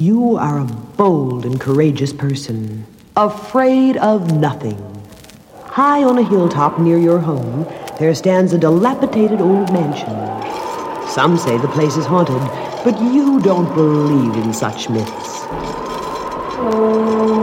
You are a bold and courageous person, afraid of nothing. High on a hilltop near your home, there stands a dilapidated old mansion. Some say the place is haunted, but you don't believe in such myths. Welcome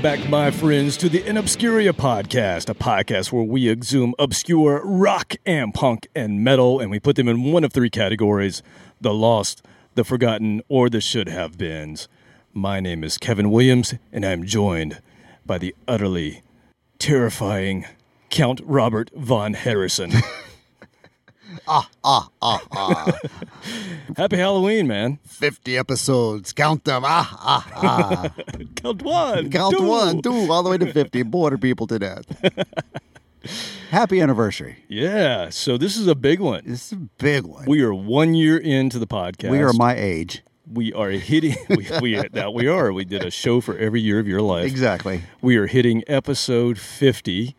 Welcome back, my friends, to the In Obscuria podcast, a podcast where we exhume obscure rock and punk and metal, and we put them in one of three categories the lost, the forgotten, or the should have beens. My name is Kevin Williams, and I'm joined by the utterly terrifying Count Robert Von Harrison. Ah, ah, ah. Ah. Happy Halloween, man. 50 episodes. Count them. Ah, ah, ah. Count one. Count two. one, two, all the way to 50. Border people to death. Happy anniversary. Yeah, so this is a big one. This is a big one. We are one year into the podcast. we are my age. we are hitting we, we that we are we did a show for every year of your life Exactly. we are hitting episode 50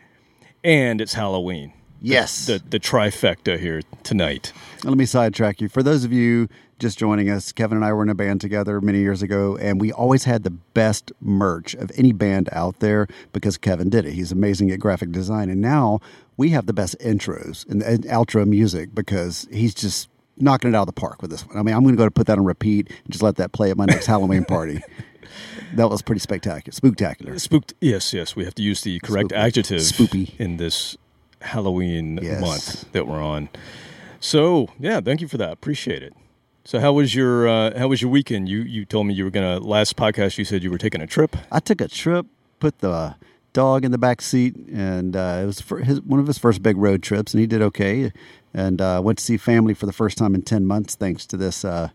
and it's halloween Yes. the the trifecta here tonight Let me sidetrack you. For those of you just joining us, Kevin and I were in a band together many years ago, and we always had the best merch of any band out there because Kevin did it. He's amazing at graphic design. And now we have the best intros and, and outro music because he's just knocking it out of the park with this one. I mean, I'm going to go to put that on repeat and just let that play at my next Halloween party. That was pretty spectacular, spooktacular. spooked yes yes we have to use the correct Spoopy. adjective Spoopy. in this halloween Yes. month that we're on so yeah thank you for that appreciate it so how was your uh, how was your weekend you you told me you were gonna last podcast you said you were taking a trip I took a trip, put the dog in the back seat, and uh, it was for his, one of his first big road trips, and he did okay. And uh, went to see family for the first time in ten months, thanks to this uh,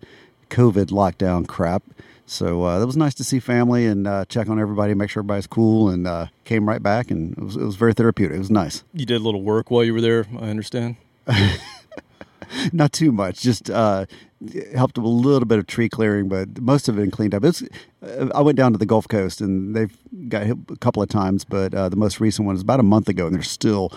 COVID lockdown crap. So uh, it was nice to see family and uh, check on everybody, make sure everybody's cool, and uh, came right back, and it was, it was very therapeutic. It was nice. you did a little work while you were there i understand Not too much, just uh, helped with a little bit of tree clearing, but most of it cleaned up. It's, uh, I went down to the Gulf Coast and they've got hit a couple of times, but uh, the most recent one is about a month ago, and there's still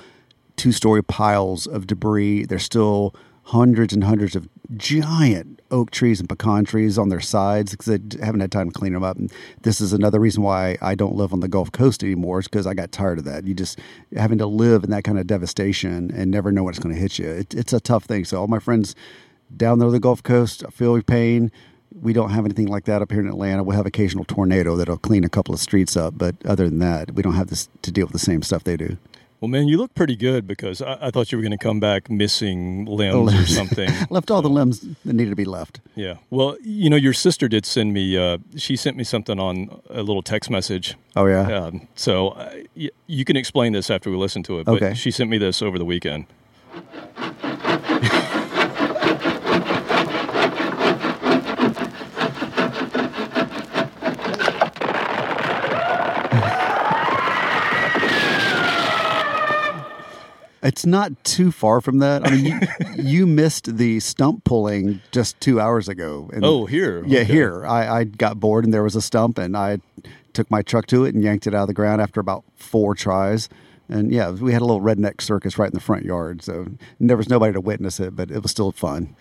two story piles of debris. There's still hundreds and hundreds of giant oak trees and pecan trees on their sides because they haven't had time to clean them up. And this is another reason why I don't live on the Gulf Coast anymore, is because I got tired of that. You just having to live in that kind of devastation and never know what's going to hit you. It, it's a tough thing. So all my friends down there on the Gulf Coast, feel your pain. We don't have anything like that up here in Atlanta. We'll have occasional tornado that'll clean a couple of streets up, but other than that, we don't have this to deal with the same stuff they do. Well, man, you look pretty good because I, I thought you were going to come back missing limbs or something. left all the limbs that needed to be left. Yeah. Well, you know, your sister did send me. Uh, she sent me something on a little text message. Oh yeah. Um, so uh, y- you can explain this after we listen to it. But Okay. She sent me this over the weekend. It's not too far from that. I mean, you, you missed the stump pulling just two hours ago. And Oh, here. Yeah, Okay. here. I, I got bored and there was a stump, and I took my truck to it and yanked it out of the ground after about four tries. And yeah, we had a little redneck circus right in the front yard. So there was nobody to witness it, but it was still fun.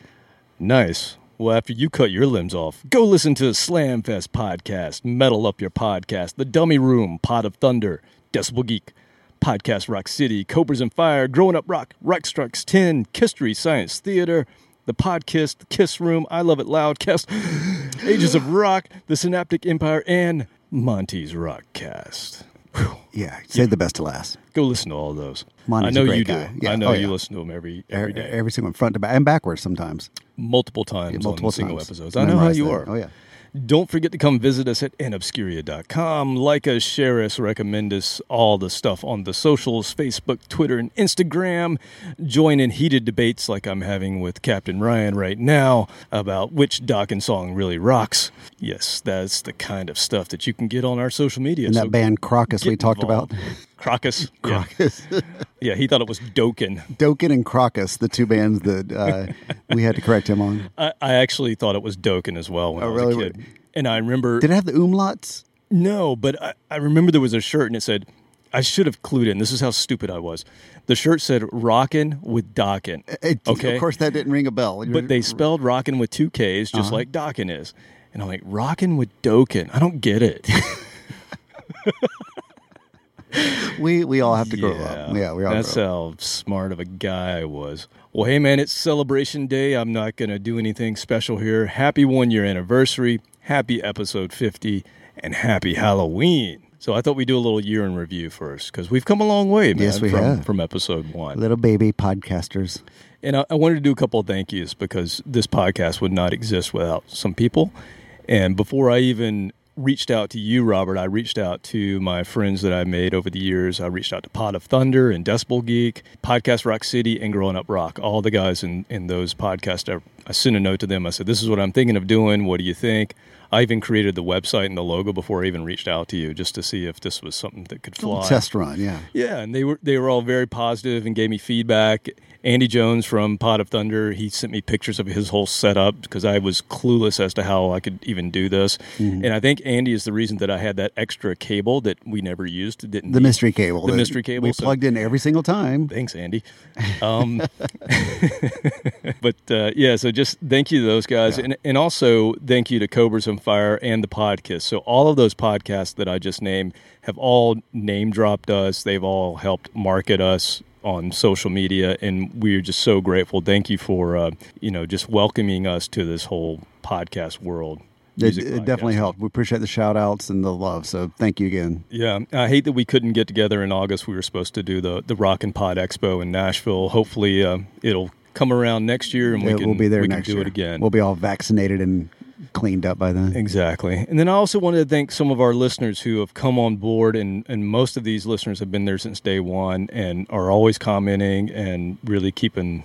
Nice. Well, after you cut your limbs off, go listen to the Slamfest podcast, Metal Up Your Podcast, The Dummy Room, Pot of Thunder, Decibel Geek, Podcast Rock City, Cobras and Fire, Growing Up Rock, Rock Strikes 10, History Science Theater, The Podcast, The Kiss Room, I Love It Loud, Loudcast, Ages of Rock, The Synaptic Empire, and Monty's Rockcast. Whew. Yeah, save the best to last. Go listen to all those. Monty's I know you guy. do. Yeah. I know Oh, you listen to them every every Every, day, every single front to back and backwards sometimes. multiple times Yeah, multiple on single episodes. I know how you that. are. Oh yeah. Don't forget to come visit us at inobscuria.com. Like us, share us, recommend us, all the stuff on the socials Facebook, Twitter, and Instagram. Join in heated debates like I'm having with Captain Ryan right now about which Dokken song really rocks. Yes, that's the kind of stuff that you can get on our social media. And so that band Krokus we talked involved. about. Krokus. Yeah. Krokus. yeah, he thought it was Dokken. Dokken and Krokus, the two bands that uh, we had to correct him on. I, I actually thought it was Dokken as well when Oh, I was really? a kid. And I remember Did it have the umlauts? No, but I, I remember there was a shirt and it said, I should have clued in. This is how stupid I was. The shirt said "Rockin' with Dokken." Okay, Of course, that didn't ring a bell. but they spelled "Rockin' with two K's, just Uh-huh. like Dokken is. And I'm like, "Rockin' with Dokken." I don't get it. we we all have to grow up. Yeah, we all That's grow up. how smart of a guy I was. Well, hey man, it's celebration day. I'm not gonna do anything special here. Happy one year anniversary. Happy episode 50, and happy Halloween. So I thought we'd do a little year in review first because we've come a long way, man. Yes, we from, have. from episode one. Little baby podcasters. And I, I wanted to do a couple of thank yous because this podcast would not exist without some people. And before I even reached out to you, Robert, I reached out to my friends that I made over the years. I reached out to Pot of Thunder and Decibel Geek, Podcast Rock City, and Growing Up Rock. All the guys in, in those podcasts, I, I sent a note to them. I said, This is what I'm thinking of doing. What do you think? I even created the website and the logo before I even reached out to you just to see if this was something that could fly. test run, yeah. Yeah, and they were they were all very positive and gave me feedback. Andy Jones from Pot of Thunder, he sent me pictures of his whole setup because I was clueless as to how I could even do this. Mm-hmm. And I think Andy is the reason that I had that extra cable that we never used. Didn't The need- mystery cable. The mystery cable. We so- plugged in every single time. Thanks, Andy. Um, but uh, yeah, so just thank you to those guys, and and also thank you to Cobras and Fire and the podcast. So all of those podcasts that I just named have all name dropped us. They've all helped market us on social media, and we're just so grateful. Thank you for uh, you know just welcoming us to this whole podcast world. It, it definitely helped. We appreciate the shout outs and the love. So thank you again. Yeah, I hate that we couldn't get together in August. We were supposed to do the the Rock and Pod Expo in Nashville. Hopefully, uh, it'll come around next year and we can we'll be there we next can do year. it again. We'll be all vaccinated and cleaned up by then. Exactly. And then I also wanted to thank some of our listeners who have come on board, and, and most of these listeners have been there since day one and are always commenting and really keeping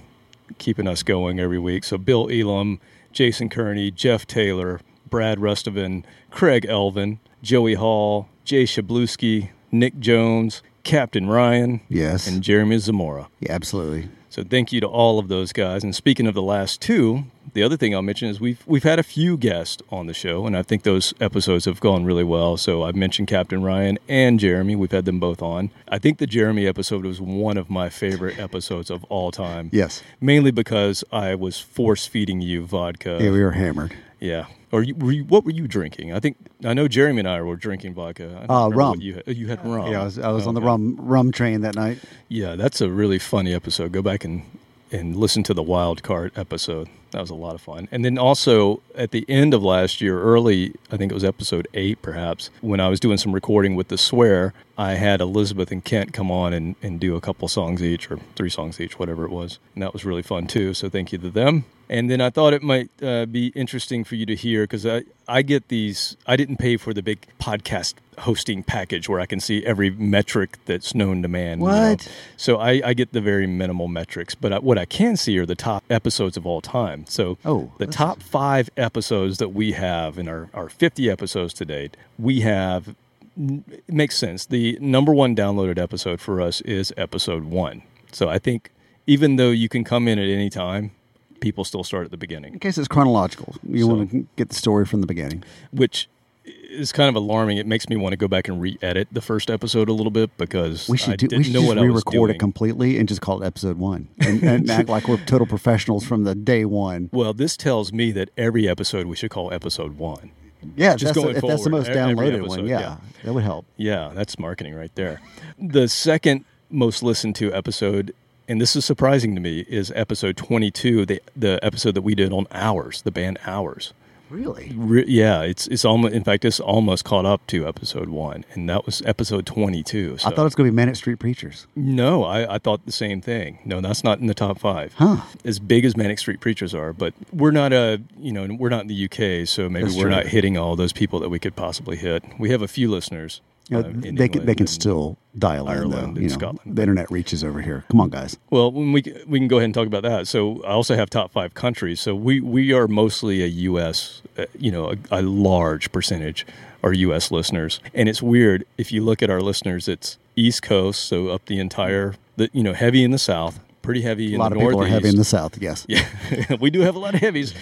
keeping us going every week. So Bill Elam, Jason Kearney, Jeff Taylor, Brad Rustovan, Craig Elvin, Joey Hall, Jay Shabluski, Nick Jones, Captain Ryan, Yes. and Jeremy Zamora. yeah, absolutely. So thank you to all of those guys. And speaking of the last two, the other thing I'll mention is we've we've had a few guests on the show, and I think those episodes have gone really well. So I've mentioned Captain Ryan and Jeremy. We've had them both on. I think the Jeremy episode was one of my favorite episodes of all time. Yes. Mainly because I was force feeding you vodka. Yeah, we were hammered. Yeah. Or you, were you, what were you drinking? I think I know Jeremy and I were drinking vodka. Uh, rum. You had, you had rum. Yeah, I was, I was on the Okay. rum rum train that night. Yeah, that's a really funny episode. Go back and and listen to the wild card episode. That was a lot of fun. And then also at the end of last year, early, I think it was episode eight, perhaps, when I was doing some recording with the Swear, I had Elizabeth and Kent come on and, and do a couple songs each or three songs each, whatever it was. And that was really fun too. So thank you to them. And then I thought it might uh, be interesting for you to hear because I, I get these, I didn't pay for the big podcast hosting package where I can see every metric that's known to man. you know. What? So I, I get the very minimal metrics, but I, what I can see are the top episodes of all time. So Oh, the top five episodes that we have in our, our 50 episodes to date, we have, it makes sense. The number one downloaded episode for us is episode one. So I think even though you can come in at any time, people still start at the beginning In case it's chronological, you So- want to get the story from the beginning. which is kind of alarming. It makes me want to go back and re-edit the first episode a little bit because We should I do. We should just re-record it completely and just call it episode one, and, and act like we're total professionals from the day one. Well, this tells me that every episode we should call episode one. Yeah, Just that's going if that's the most downloaded episode, one. Yeah, yeah. that would help. Yeah, that's marketing right there. The second most listened to episode, and this is surprising to me, is episode 22, the the episode that we did on Ours, the band Ours. Really? Re- yeah, it's it's almost in fact it's almost caught up to episode 1 and that was episode 22. So I thought it was going to be Manic Street Preachers. No, I, I thought the same thing. No, that's not in the top 5. Huh. As big as Manic Street Preachers are, but we're not a, you know, we're not in the UK, so maybe That's we're true. not hitting all those people that we could possibly hit. We have a few listeners. You know, uh, in they can, they can still dial in Ireland though. You know, Scotland. the internet reaches over here. Come on, guys. Well, we we can go ahead and talk about that. So I also have top five countries. So we we are mostly a U.S. Uh, you know, a, a large percentage are U.S. listeners, and it's weird if you look at our listeners. It's East Coast, so up the entire the you know heavy in the South, pretty heavy A in lot the of people are heavy in the South. Yes. Yeah, we do have a lot of heavies.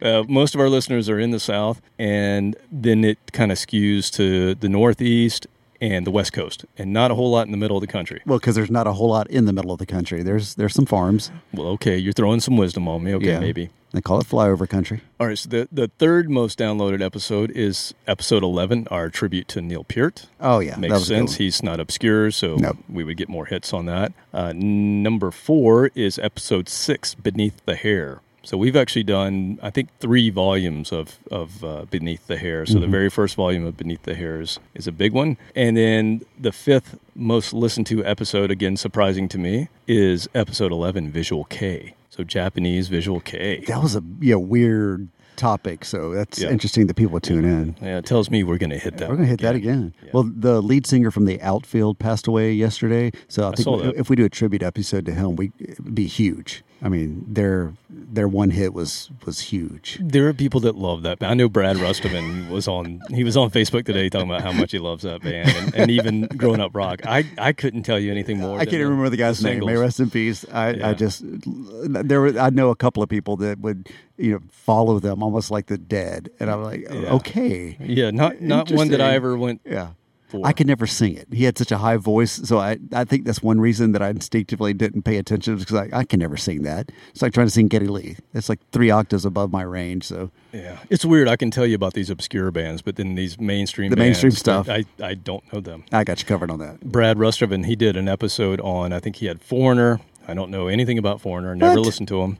Uh, most of our listeners are in the South, and then it kind of skews to the Northeast and the West Coast, and not a whole lot in the middle of the country. Well, because there's not a whole lot in the middle of the country. There's there's some farms. Well, okay, you're throwing some wisdom on me. Okay, yeah, maybe. They call it flyover country. All right, so the, the third most downloaded episode is episode 11, our tribute to Neil Peart. Oh yeah, Makes was a good sense. He's not obscure, so Nope. we would get more hits on that. Uh, number four is episode six, Beneath the Hair. So we've actually done, I think, three volumes of of uh, Beneath the Hair. So the Mm-hmm. very first volume of Beneath the Hair is, is a big one, and then the fifth most listened to episode, again surprising to me, is episode eleven, Visual Kei. So Japanese Visual Kei. That was a yeah weird topic. So that's Yeah. interesting that people tune in. Yeah, it tells me we're going to hit that. We're gonna hit that again. Yeah. Well, the lead singer from the Outfield passed away yesterday, so I, think saw that. if we do a tribute episode to him, we it'd be huge. I mean, their their one hit was was huge. There are people that love that. band. I know Brad Rusterman was on. He was on Facebook today talking about how much he loves that band, and, and even growing up rock. I, I couldn't tell you anything more. I can't even remember the guy's name. May rest in peace. I, Yeah. I just there were I know a couple of people that would you know follow them almost like the dead, and I'm like, Yeah. okay, Yeah, not not one that I ever went. yeah. For. I could never sing it. He had such a high voice, so I, I think that's one reason that I instinctively didn't pay attention because I, I can never sing that. It's like trying to sing Geddy Lee. It's like three octaves above my range. So Yeah, it's weird. I can tell you about these obscure bands, but then these mainstream The bands, mainstream stuff. I I don't know them. I got you covered on that. Brad Rusterman, he did an episode on. I think he had Foreigner. I don't know anything about Foreigner. Never What? listened to him,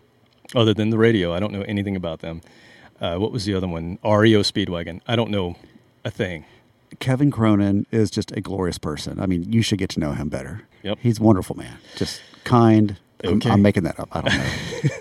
other than the radio. I don't know anything about them. Uh, what was the other one? REO Speedwagon. I don't know a thing. Kevin Cronin is just a glorious person. I mean, you should get to know him better. Yep. He's a wonderful man. Just kind. I'm- I'm, making that up. I don't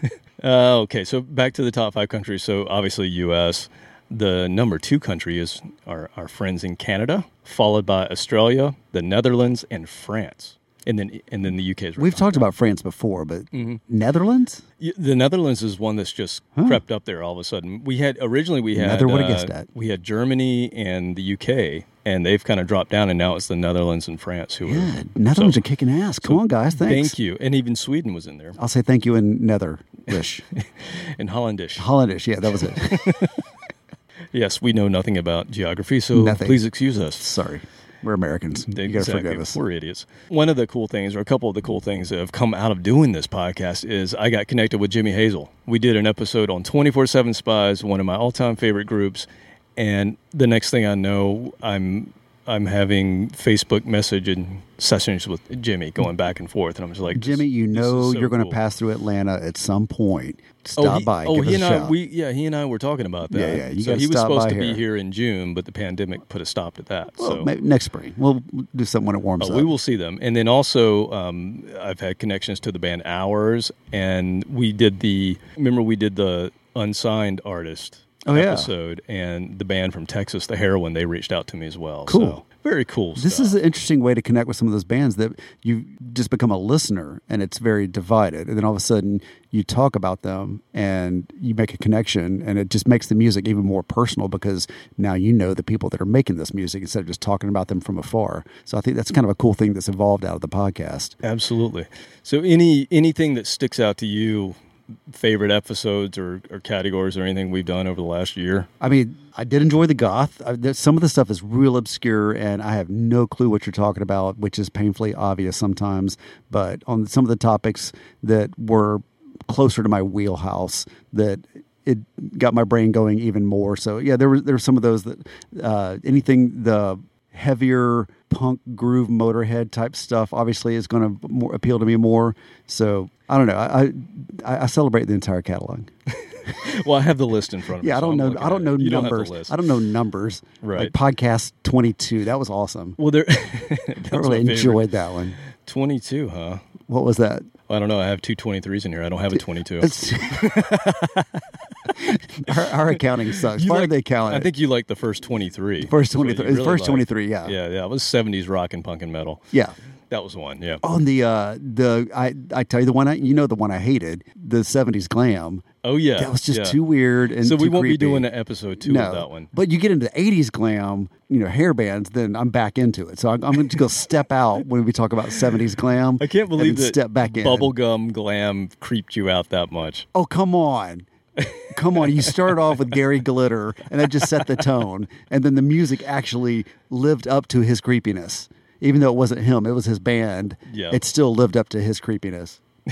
know. Uh, okay, so back to the top five countries. So obviously, U.S. The number two country is our, our friends in Canada, followed by Australia, the Netherlands, and France, and then and then the UK is. right We've talked about France before, but Mm-hmm. Netherlands? The Netherlands is one that's just crept up there all of a sudden. We had originally we had uh, guessed that. we had Germany and the UK, and they've kind of dropped down, and now it's the Netherlands and France who Yeah, are. Netherlands so- are kicking ass. Come on, guys. Thanks. Thank you, and even Sweden was in there, I'll say thank you in Netherish. and Hollandish. Hollandish. Yeah, that was it. yes, we know nothing about geography, so Nothing. please excuse us. Sorry. We're Americans. You got to forgive us. We're idiots. One of the cool things, or a couple of the cool things that have come out of doing this podcast is I got connected with Jimi Hazel. We did an episode on 24 7 Spyz, one of my all time favorite groups. And the next thing I know, I'm I'm having Facebook message and sessions with Jimmy going back and forth, and I'm just like, Jimmy, you know so you're going to cool. pass through Atlanta at some point. Stop oh, he, by. Oh, he and a I, we yeah, he and I were talking about that. Yeah, yeah, you so he was supposed to be here. here in June, but the pandemic put a stop to that. well, so maybe next spring. We'll do something when it warms Oh, up. we will see them. And then also, um, I've had connections to the band Ours, and we did the. Remember, we did the unsigned artist Oh, yeah. episode, and the band from Texas, the Heroin, they reached out to me as well. Cool. So, very cool. This stuff. is an interesting way to connect with some of those bands that you just become a listener and it's very divided. And then all of a sudden you talk about them and you make a connection and it just makes the music even more personal because now you know the people that are making this music instead of just talking about them from afar. So I think that's kind of a cool thing that's evolved out of the podcast. absolutely. So, any anything that sticks out to you, favorite episodes or, or categories or anything we've done over the last year? I mean, I did enjoy the goth. I, some of the stuff is real obscure, and I have no clue what you're talking about, which is painfully obvious sometimes. But on some of the topics that were closer to my wheelhouse, that it got my brain going even more. So yeah, there were there were some of those that uh, anything the heavier punk groove motorhead type stuff obviously is going to appeal to me more. So I don't know. I I, I celebrate the entire catalog. Well, I have the list in front of me. Yeah, I don't I'm know. I don't know it. You don't have the numbers. list. I don't know numbers. Right. Like podcast twenty two. That was awesome. Well, there. I really enjoyed that one. Twenty-two, huh? What was that? I don't know. I have two 23s in here. I don't have a 22. Our, our accounting sucks. You Why like- do they count it? I think you like the first 23. First 23 you it's first liked. 23, yeah. Yeah, yeah. It was 70s rock and punk and metal. yeah. That was one, yeah. On the uh the I I tell you the one I you know the one I hated the seventies glam Oh, yeah. that was just yeah. too weird and So we won't be doing an episode two no, of that one. But you get into the eighties glam, you know, hair bands, then I'm back into it. So I'm, I'm going to go step out when we talk about seventies glam. I can't believe that step back in. bubblegum glam creeped you out that much. Oh, come on. Come on. You start off with Gary Glitter, and that just set the tone. And then the music actually lived up to his creepiness. Even though it wasn't him, it was his band. Yeah. It still lived up to his creepiness.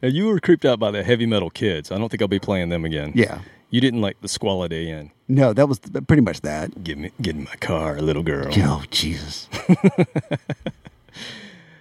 Now, you were creeped out by the heavy metal kids. I don't think I'll be playing them again. Yeah. You didn't like the Squalid Inn. No, that was pretty much that. Give me, get in my car, little girl. Oh, Jesus.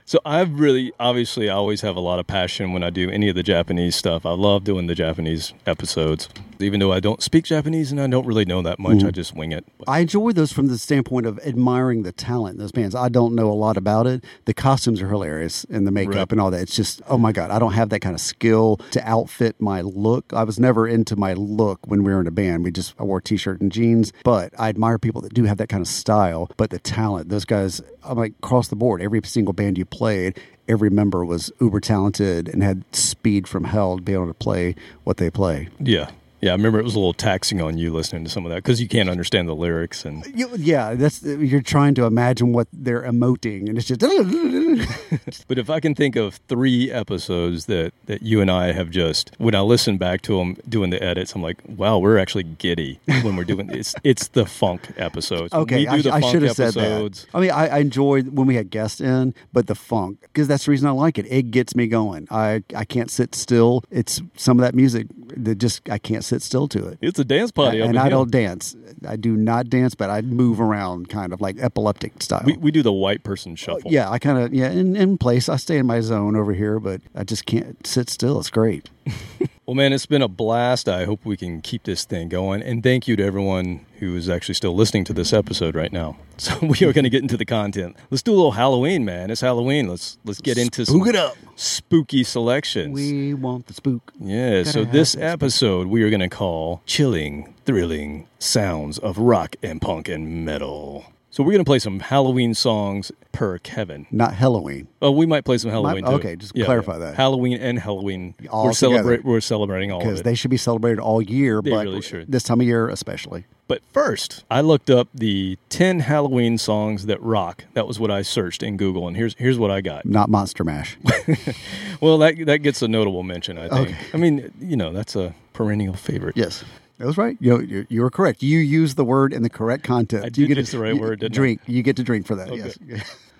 So I've really, obviously, I always have a lot of passion when I do any of the Japanese stuff. I love doing the Japanese episodes, even though I don't speak Japanese and I don't really know that much. I mm. just wing it. I enjoy those from the standpoint of admiring the talent in those bands. I don't know a lot about it. The costumes are hilarious and the makeup Right. and all that. It's just, oh my God, I don't have that kind of skill to outfit my look. I was never into my look when we were in a band. We just, I wore t shirt and jeans, but I admire people that do have that kind of style. But the talent, those guys, I'm like across the board, every single band you played, every member was uber talented and had speed from hell to be able to play what they play. Yeah. Yeah. I remember it was a little taxing on you listening to some of that because you can't understand the lyrics. And You- Yeah, that's you're trying to imagine what they're emoting, and it's just But if I can think of three episodes that, that you and I have just, when I listen back to them doing the edits, I'm like, wow, we're actually giddy when we're doing it's it's the funk episodes. Okay. we do I, I should have said that. I mean, I, I enjoyed when we had guests in, but the funk because that's the reason I like it. It gets me going. I I can't sit still. It's some of that music that just I can't sit still to it. It's a dance party, up and I don't dance. I do not dance, but I move around kind of like epileptic style. We, we do the white person oh, shuffle. yeah, I kind of yeah in, in place. I stay in my zone over here, but I just can't sit still. It's great. Well, man, it's been a blast. I hope we can keep this thing going. And thank you to everyone who is actually still listening to this episode right now. So we are going to get into the content. Let's do a little Halloween, man. It's Halloween. Let's let's get into Spook some it up. spooky selections. We want the spook. yeah, so this this. episode we are going to call Chilling, Thrilling Sounds of Rock and Punk and Metal. So we're going to play some Halloween songs per Kevin. Not Halloween. Oh, we might play some Halloween too. okay, just clarify that. Halloween and Halloween. All we're, celebrate, we're celebrating all of because they should be celebrated all year, They but really should. this time of year especially. But first, I looked up the 10 Halloween songs that rock. That was what I searched in Google, and here's here's what I got. Not Monster Mash. Well, that that gets a notable mention, I think. Okay. I mean, you know, that's a perennial favorite. yes, that was right. You you you were correct. You used the word in the correct context. I you get use the right you- word, didn't I? drink. You get to drink for that. Yes.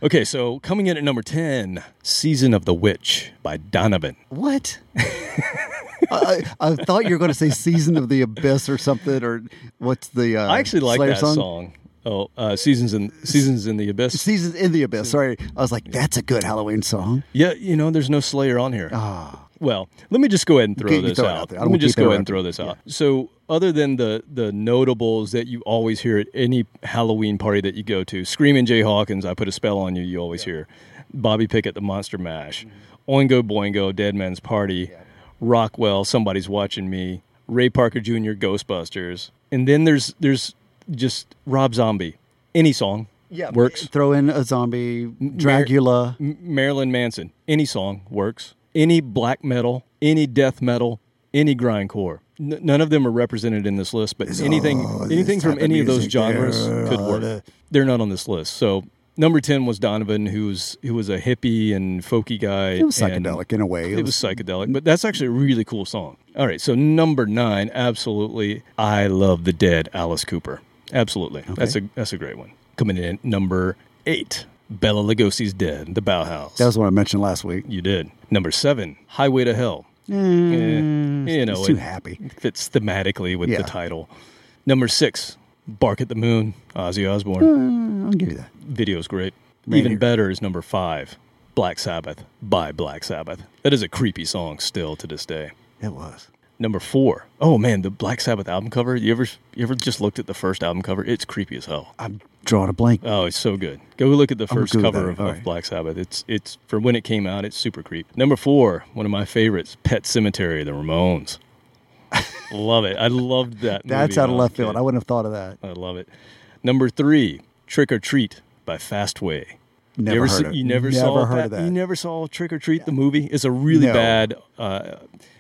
Okay, so coming in at number 10, Season of the Witch by Donovan. What? I, I thought you were going to say "Season of the Abyss" or something, or what's the? Uh, I actually like Slayer that song. Oh, uh, seasons in seasons in the abyss. Seasons in the Abyss. Sorry, I was like, that's a good Halloween song. Yeah, you know, there's no Slayer on here. Ah, Well, let me just go ahead and throw you this out. out. Let me just go ahead and throw this out. So, other than the the notables that you always hear at any Halloween party that you go to, Screamin' Jay Hawkins, I put a spell on you. You always hear Bobby Pickett, the Monster Mash, Mm-hmm. Oingo Boingo, Dead Man's Party, Rockwell, Somebody's Watching Me, Ray Parker Jr., Ghostbusters, and then there's there's just Rob Zombie. Any song Yeah, works. Throw in a zombie, Dracula. M- Marilyn Manson. Any song works. Any black metal, any death metal, any grindcore. N- none of them are represented in this list, but anything anything from type of any of those genres could work. They're not on this list. So number ten was Donovan, who's who was a hippie and folky guy. It was psychedelic in a way. it was psychedelic, but that's actually a really cool song. All right, so number nine, absolutely, I love the dead, Alice Cooper. Absolutely, that's a that's a great one. Coming in at number eight, Bela Lugosi's Dead, the Bauhaus. That was what I mentioned last week. you did. Number seven, Highway to Hell. Eh, you know, it's too it happy. fits thematically with Yeah. the title. Number six, Bark at the Moon, Ozzy Osbourne. I'll give you that. Video's great. Even better is number five, Black Sabbath by Black Sabbath. That is a creepy song still to this day. It was. Number four, oh man, the Black Sabbath album cover. You ever you ever just looked at the first album cover? It's creepy as hell. I'm drawing a blank. Oh, it's so good. Go look at the first cover of, All of. Black Sabbath. It's it's for when it came out. It's super creepy. Number four, one of my favorites, Pet Sematary, the Ramones. love it. I loved that. That's out of when I was left field. I wouldn't have thought of that. I love it. Number three, Trick or Treat by Fastway. Never you heard see- of- You never, never saw heard that? of that. You never saw Trick or Treat the movie? It's a really No. bad. Uh,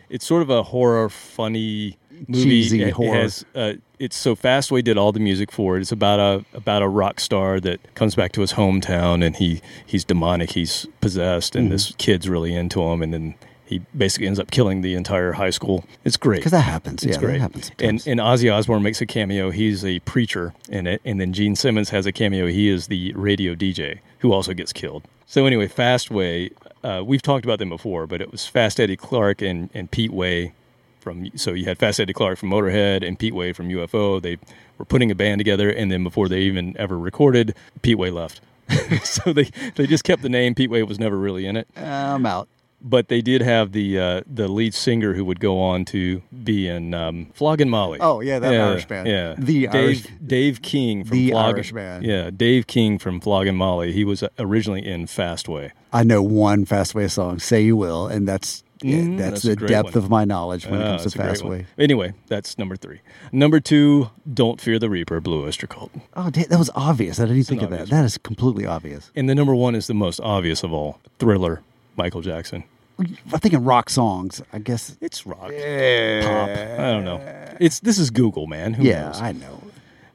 it's sort of a horror, funny movie. Cheesy It- it horror. has, uh, it's so Fastway did all the music for it. It's about a about a rock star that comes back to his hometown and he he's demonic. He's possessed, Mm-hmm. and this kid's really into him, and then. He basically ends up killing the entire high school. It's great Because that happens. it's yeah, great. that happens. and and Ozzy Osbourne makes a cameo. He's a preacher in it, and then Gene Simmons has a cameo. He is the radio DJ who also gets killed. So anyway, Fastway, uh, we've talked about them before, but it was Fast Eddie Clarke and and Pete Way from. So you had Fast Eddie Clarke from Motorhead and Pete Way from UFO. They were putting a band together, and then before they even ever recorded, Pete Way left. so they they just kept the name. Pete Way was never really in it I'm out. But they did have the uh, the lead singer who would go on to be in um, Flogging Molly. Oh, yeah, that Irish band. Yeah, The Dave Irish- Dave King from the Irish band. Yeah, Dave King from Flogging Molly. He was originally in Fastway. I know one Fastway song, "Say You Will," and that's yeah, Mm, that's, that's the depth one. of my knowledge when it Ah, comes to. Fastway. Anyway, that's number three. Number two, Don't Fear the Reaper, Blue Oyster Cult. Oh, that was obvious. I didn't think of that. obvious That is completely obvious. And the number one is the most obvious of all, Thriller, Michael Jackson. I'm thinking rock songs. I guess. It's rock, yeah. pop. I don't know. It's this is Google, man. Who Yeah, knows? I know.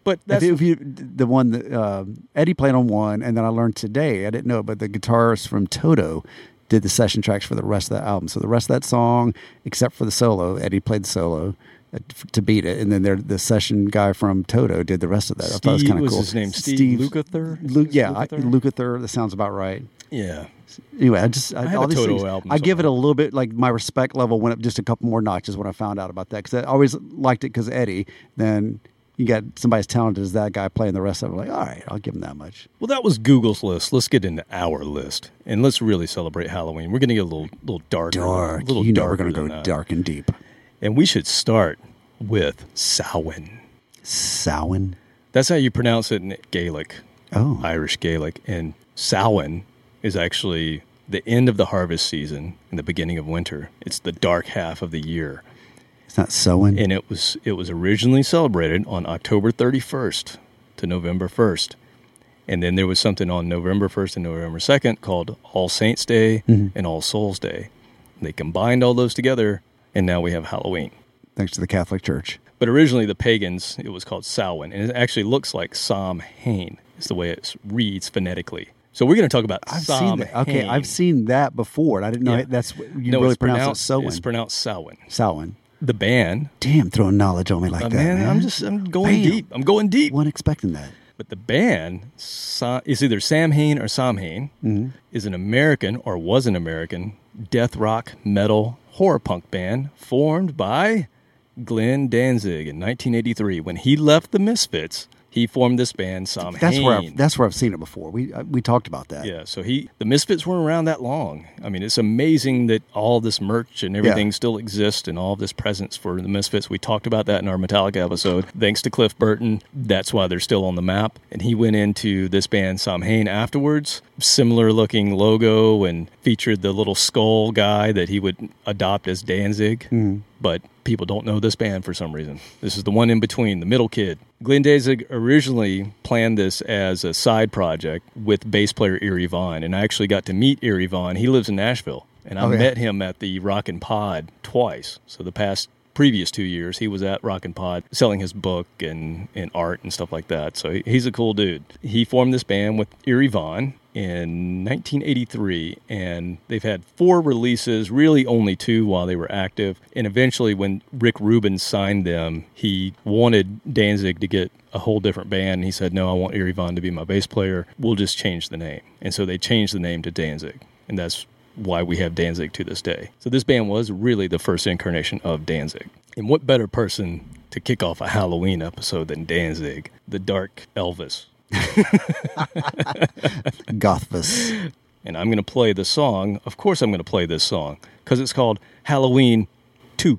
but If that's you, if you, the one that um Eddie played on one, and then I learned today. I didn't know, it, but the guitarist from Toto did the session tracks for the rest of the album. So the rest of that song, except for the solo, Eddie played the solo uh, to beat it, and then there, the session guy from Toto did the rest of that. I thought it was Steve- kind of cool. his name Steve Lukather? Lu- yeah, I- Lukather? Lukather. That sounds about right. yeah. Anyway, I just I, have all these things, I give it a little bit like my respect level went up just a couple more notches when I found out about that because I always liked it because Eddie. Then you got somebody as talented as that guy playing the rest of it. Like, all right, I'll give him that much. Well, that was Google's list. Let's get into our list, and let's really celebrate Halloween. We're going to get a little, little darker, Dark, a little you know we're gonna go that. Uh, dark and deep. and we should start with Samhain. Samhain. That's how you pronounce it in Gaelic, Oh, Irish Gaelic, and Samhain is actually the end of the harvest season and the beginning of winter. It's the dark half of the year. it's not sowing. and it was it was originally celebrated on October 31st to November 1st. And then there was something on November 1st and November 2nd called All Saints Day mm-hmm. and All Souls Day. They combined all those together and now we have Halloween. Thanks to the Catholic Church. But originally the pagans it was called Samhain and it actually looks like Samhain. Is the way it reads phonetically. So we're going to talk about I've Samhain. seen that. Okay, I've seen that before, and I didn't know Yeah. that's what you no, really it's pronounce pronounced, it. It's pronounced Samhain. Samhain. The band, Damn, throwing knowledge on me like uh, that, man, man. I'm just I'm going Bam. deep. I'm going deep. wasn't expecting that. But the band Sa- is either Sam Hain or Samhain Mm-hmm. is an American or was an American death rock metal horror punk band formed by Glenn Danzig in 1983 when he left the Misfits He formed this band, Sam That's where I've, that's where I've seen it before. We uh, we talked about that. Yeah, so he the Misfits weren't around that long. I mean, it's amazing that all this merch and everything still exists and all this presence for the Misfits. We talked about that in our Metallica episode. Thanks to Cliff Burton, that's why they're still on the map. And he went into this band Samhain afterwards. Similar looking logo and featured the little skull guy that he would adopt as Danzig. But people don't know this band for some reason. This is the one in between, the middle kid. Glenn Danzig originally planned this as a side project with bass player Eerie Von, and I actually got to meet Eerie Von. He lives in Nashville, and I Oh, yeah. met him at the Rockin' Pod twice. So the past previous two years, he was at Rockin' Pod selling his book and, and art and stuff like that. So he's a cool dude. He formed this band with Eerie Von in 1983 and they've had four releases really only two while they were active. And eventually when rick rubin signed them he wanted danzig to get a whole different band. And he said no i want Eerie Von to be my bass player. We'll just change the name. And so they changed the name to danzig and that's why we have danzig to this day. So this band was really the first incarnation of danzig. And what better person to kick off a halloween episode than danzig the dark elvis Gothvis. and I'm going to play the song. Of course, I'm going to play this song because it's called Halloween 2.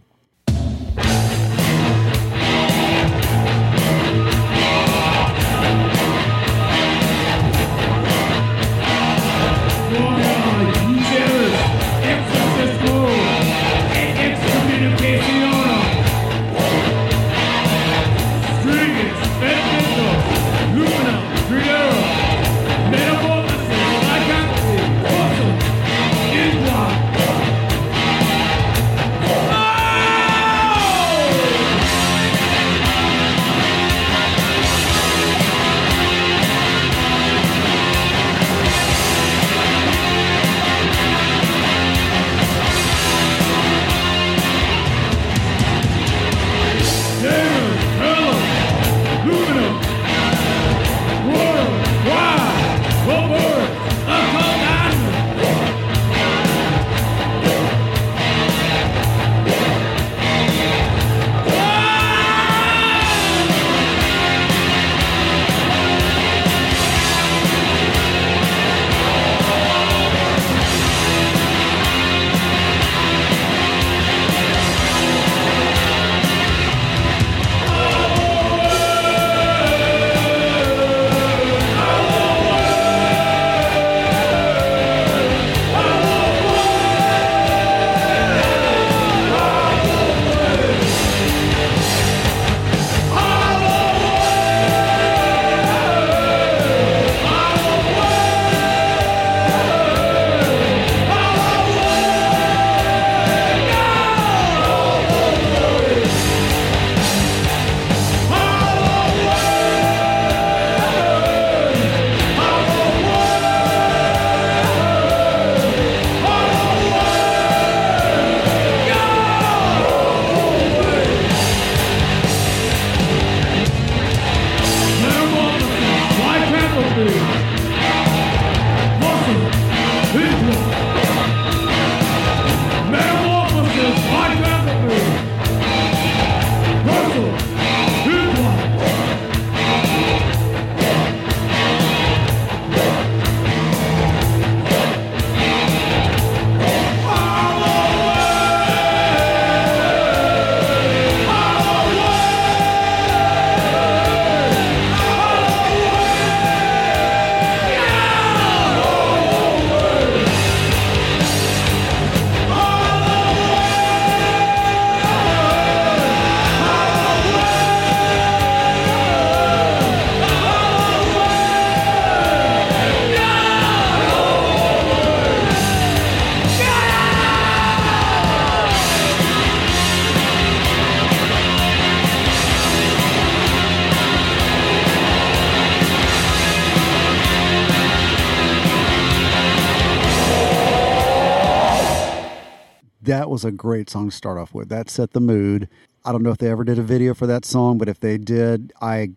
Was a great song to start off with. That set the mood. I don't know if they ever did a video for that song, but if they did, I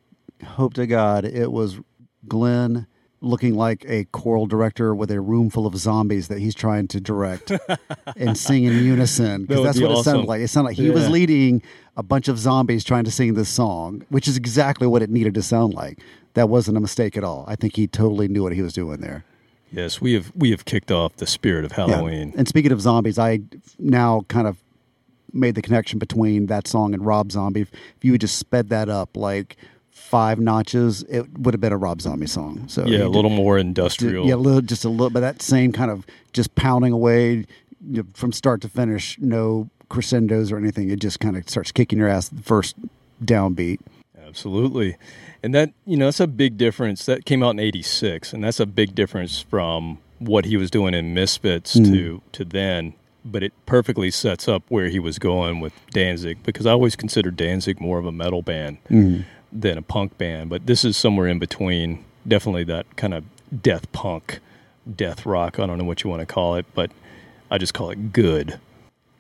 hope to God it was Glenn looking like a choral director with a room full of zombies that he's trying to direct and sing in unison because would that's what it sounded like. It sounded like he was leading a bunch of zombies trying to sing this song, which is exactly what it needed to sound like. That wasn't a mistake at all. I think he totally knew what he was doing there. Yes, we have we have kicked off the spirit of Yeah. Halloween. And speaking of zombies, I now kind of made the connection between that song and Rob Zombie. If you had just sped that up like five notches, it would have been a Rob Zombie song. So Yeah, a little more industrial. yeah, a little, just a little, but that same kind of just pounding away you know, from start to finish, no crescendos or anything. It just kind of starts kicking your ass the first downbeat. Absolutely. And that, you know, that's a big difference. That came out in 86, and that's a big difference from what he was doing in Misfits hmm. to to then, but it perfectly sets up where he was going with Danzig because I always considered Danzig more of a metal band hmm. than a punk band, but this is somewhere in between. Definitely that kind of death punk, death rock, I don't know what you want to call it, but I just call it good.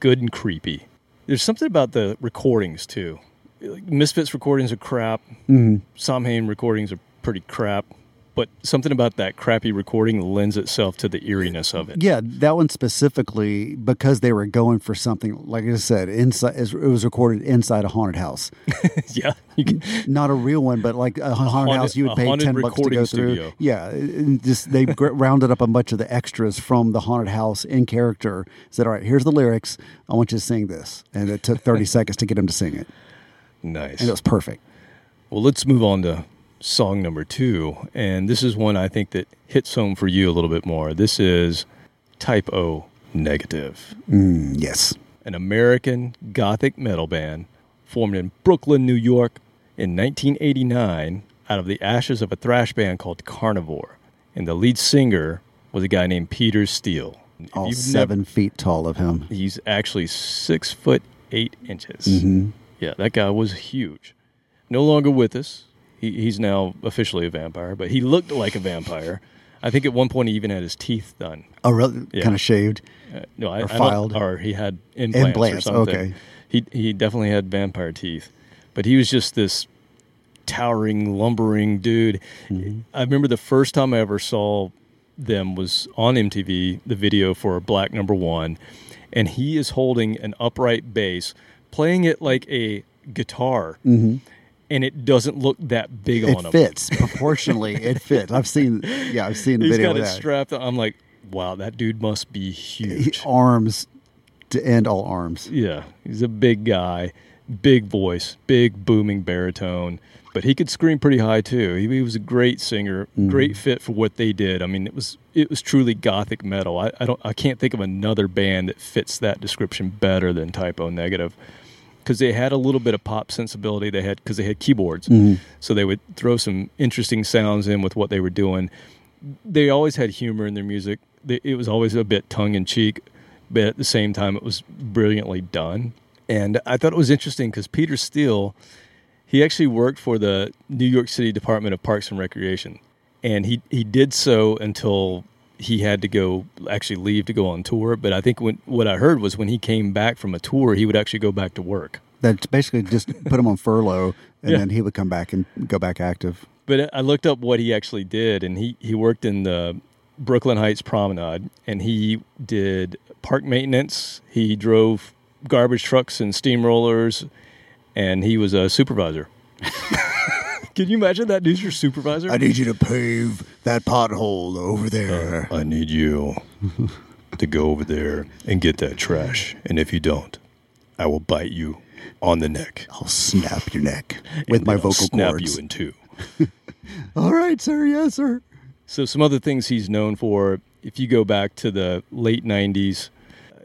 Good and creepy. There's something about the recordings too. Like, Misfits recordings are crap. Mm-hmm. Samhain recordings are pretty crap. But something about that crappy recording lends itself to the eeriness of it. Yeah, that one specifically because they were going for something. Like I said, inside it was recorded inside a haunted house, yeah. Can, not a real one, but like a haunted, haunted- house you would pay ten bucks to go through. studio. Yeah, and just they rounded up a bunch of the extras from the haunted house in character. Said, "All right, here's the lyrics. I want you to sing this," and it took thirty seconds to get him to sing it, nice. and it was perfect. Well, let's move on to song number two. And this is one I think that hits home for you a little bit more. This is Type O Negative. Mm, yes. an American gothic metal band formed in Brooklyn, New York in 1989 out of the ashes of a thrash band called Carnivore. And the lead singer was a guy named Peter Steele. If All seven never- feet tall of him. he's actually six foot eight inches. Mm-hmm. Yeah, that guy was huge. No longer with us. He, he's now officially a vampire, but he looked like a vampire. I think at one point he even had his teeth done. Oh, really? Yeah. Kind of shaved. Uh, no, I, Or I filed. or he had implants, Implants, or something. okay. He he definitely had vampire teeth, but he was just this towering, lumbering dude. Mm-hmm. I remember the first time I ever saw them was on MTV, the video for Black Number One, and he is holding an upright bass, playing it like a guitar, and it doesn't look that big Mm-hmm. It on him. It fits proportionally. it fits. I've seen. Yeah, I've seen the He's video got of it that. strapped. on. I'm like, wow, that dude must be He- huge. arms to end all arms. Yeah, he's a big guy, big voice, big booming baritone, but he could scream pretty high too. He, he was a great singer, great fit for what they did. I mean, it was it was truly gothic metal. I, I don't I can't think of another band that fits that description better than Type O Negative. Because they had a little bit of pop sensibility, they had because they had keyboards, mm-hmm. so they would throw some interesting sounds in with what they were doing. They always had humor in their music. They, it was always a bit tongue in cheek, but at the same time, it was brilliantly done. And I thought it was interesting because Peter Steele, he actually worked for the New York City Department of Parks and Recreation, and he he did so until he had to go actually leave to go on tour. But I think when what I heard was when he came back from a tour, he would actually go back to work. That basically just put him on furlough, and Yeah. then he would come back and go back active. But I looked up what he actually did, and he, he worked in the Brooklyn Heights Promenade, and he did park maintenance. He drove garbage trucks and steamrollers, and he was a supervisor. Can you imagine that dude's your supervisor? I need you to pave that pothole over there. Uh, I need you to go over there and get that trash, and if you don't, I will bite you on the neck I'll snap your neck with and my then I'll vocal snap cords. you in two. All right, sir. Yes, sir. So some other things he's known for, if you go back to the late '90s,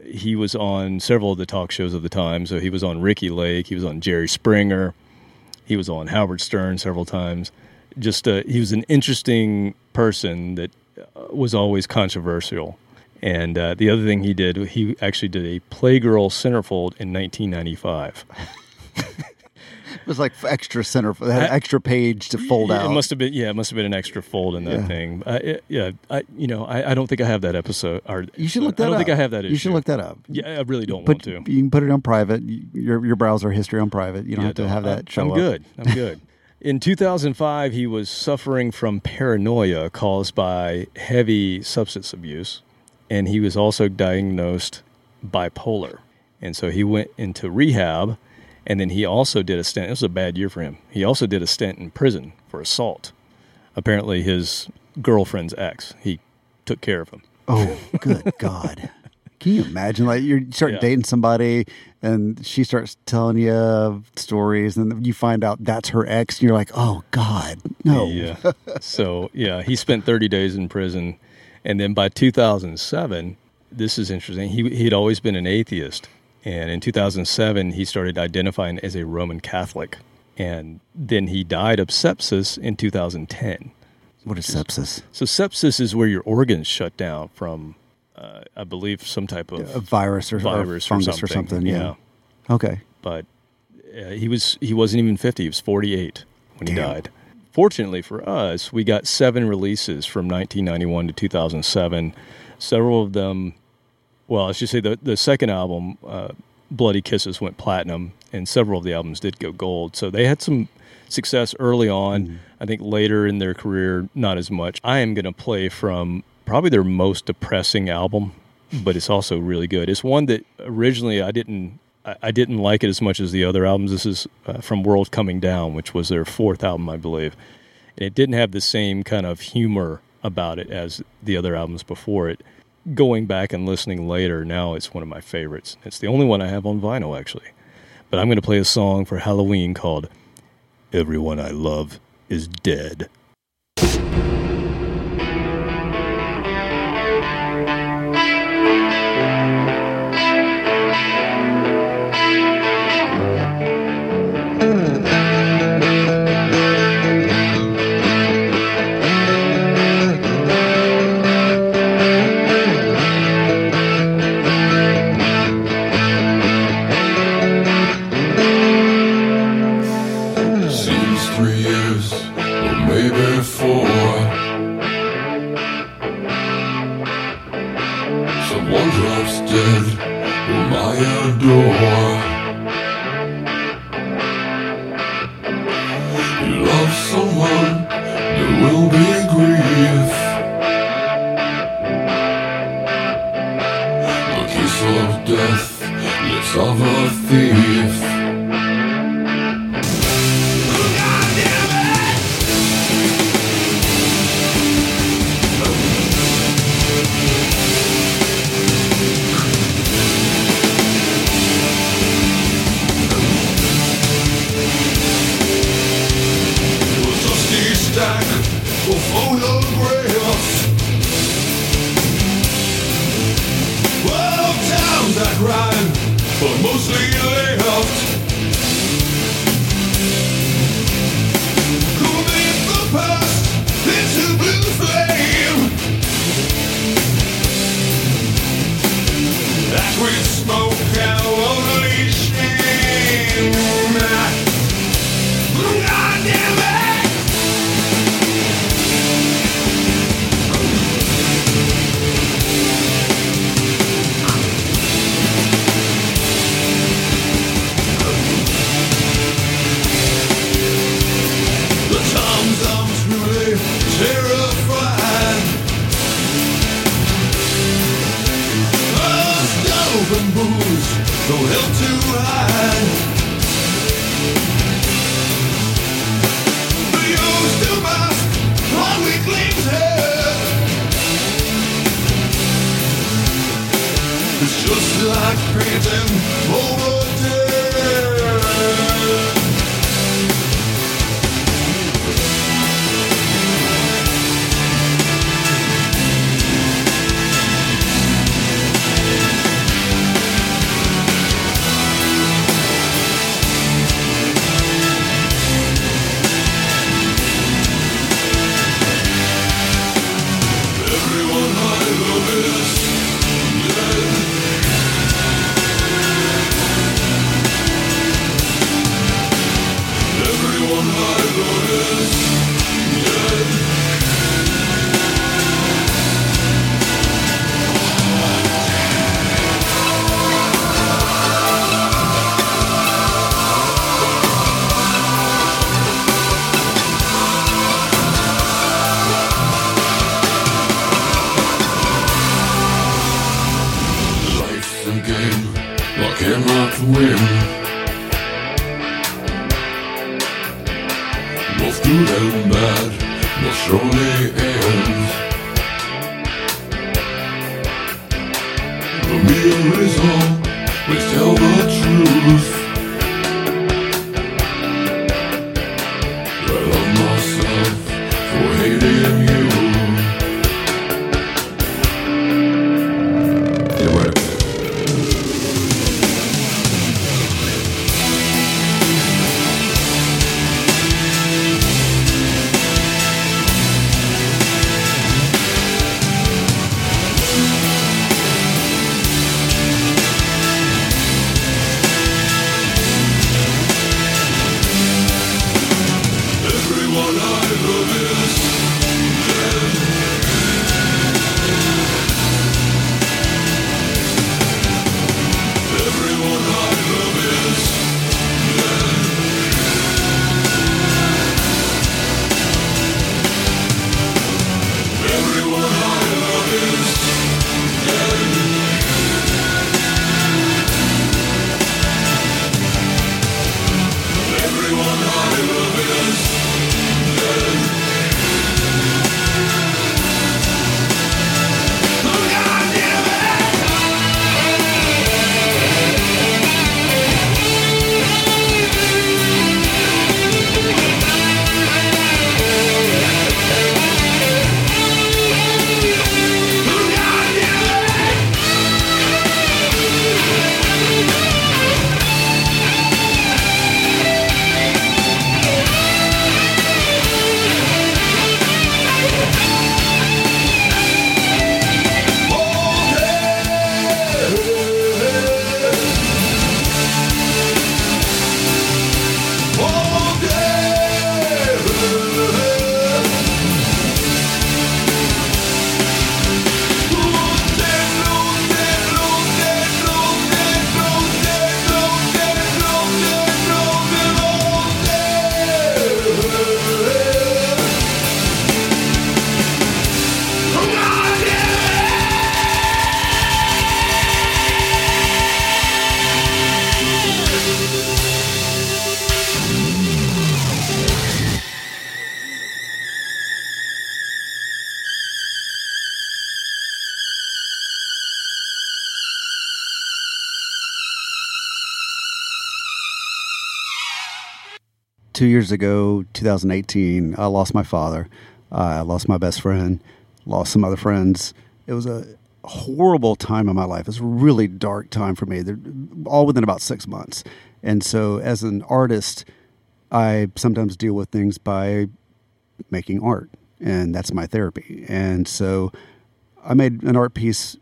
he was on several of the talk shows of the time. So he was on Ricki Lake, he was on Jerry Springer, he was on Howard Stern several times. Just uh, he was an interesting person that uh, was always controversial. And uh, the other thing he did, he actually did a Playgirl centerfold in 1995. It was like extra center. An I- extra page to fold out. It must have been yeah, it must have been an extra fold in that Yeah. thing. Uh, it- yeah, I you know I, I don't think I have that episode. Or you should look that I don't up. think I have that. You should look that up. Yeah, I really don't Put, want to. you can put it on private. Your your browser history on private. You don't Yeah, have to have that show I'm up. good. I'm good. In 2005, he was suffering from paranoia caused by heavy substance abuse, and he was also diagnosed bipolar. And so he went into rehab, and then he also did a stint. It was a bad year for him. He also did a stint in prison for assault. Apparently, his girlfriend's ex, he took care of him. Oh, good God. Can you imagine? Like you start Yeah. dating somebody and she starts telling you stories and you find out that's her ex and you're like, oh God, no. Yeah. so yeah, he spent 30 days in prison, and then by 2007, this is interesting. He he had always been an atheist, and in 2007 he started identifying as a Roman Catholic, and then he died of sepsis in 2010. What is sepsis? So sepsis is where your organs shut down from, uh, I believe, some type of A virus or, or virus fungus or something. or something. Yeah. Okay. but uh, he was he wasn't even 50 he was 48 when he died fortunately for us we got seven releases from 1991 to 2007 several of them well i should say the, the second album uh, bloody kisses went platinum and several of the albums did go gold so they had some success early on i think later in their career not as much i am going to play from probably their most depressing album but it's also really good it's one that originally i didn't I, I didn't like it as much as the other albums. This is uh, from World Coming Down, which was their fourth album, I believe. And it didn't have the same kind of humor about it as the other albums before it. Going back and listening later, now it's one of my favorites. It's the only one I have on vinyl, actually. But I'm going to play a song for Halloween called Everyone I Love is Dead. But mostly left. Booze don't help to hide. The mask what we claim to. It's just like painting over dead. Two years ago, 2018, I lost my father. I lost my best friend, lost some other friends. It was a horrible time in my life. It was a really dark time for me, They're all within about six months. And so, as an artist, I sometimes deal with things by making art, and that's my therapy. And so, I made an art piece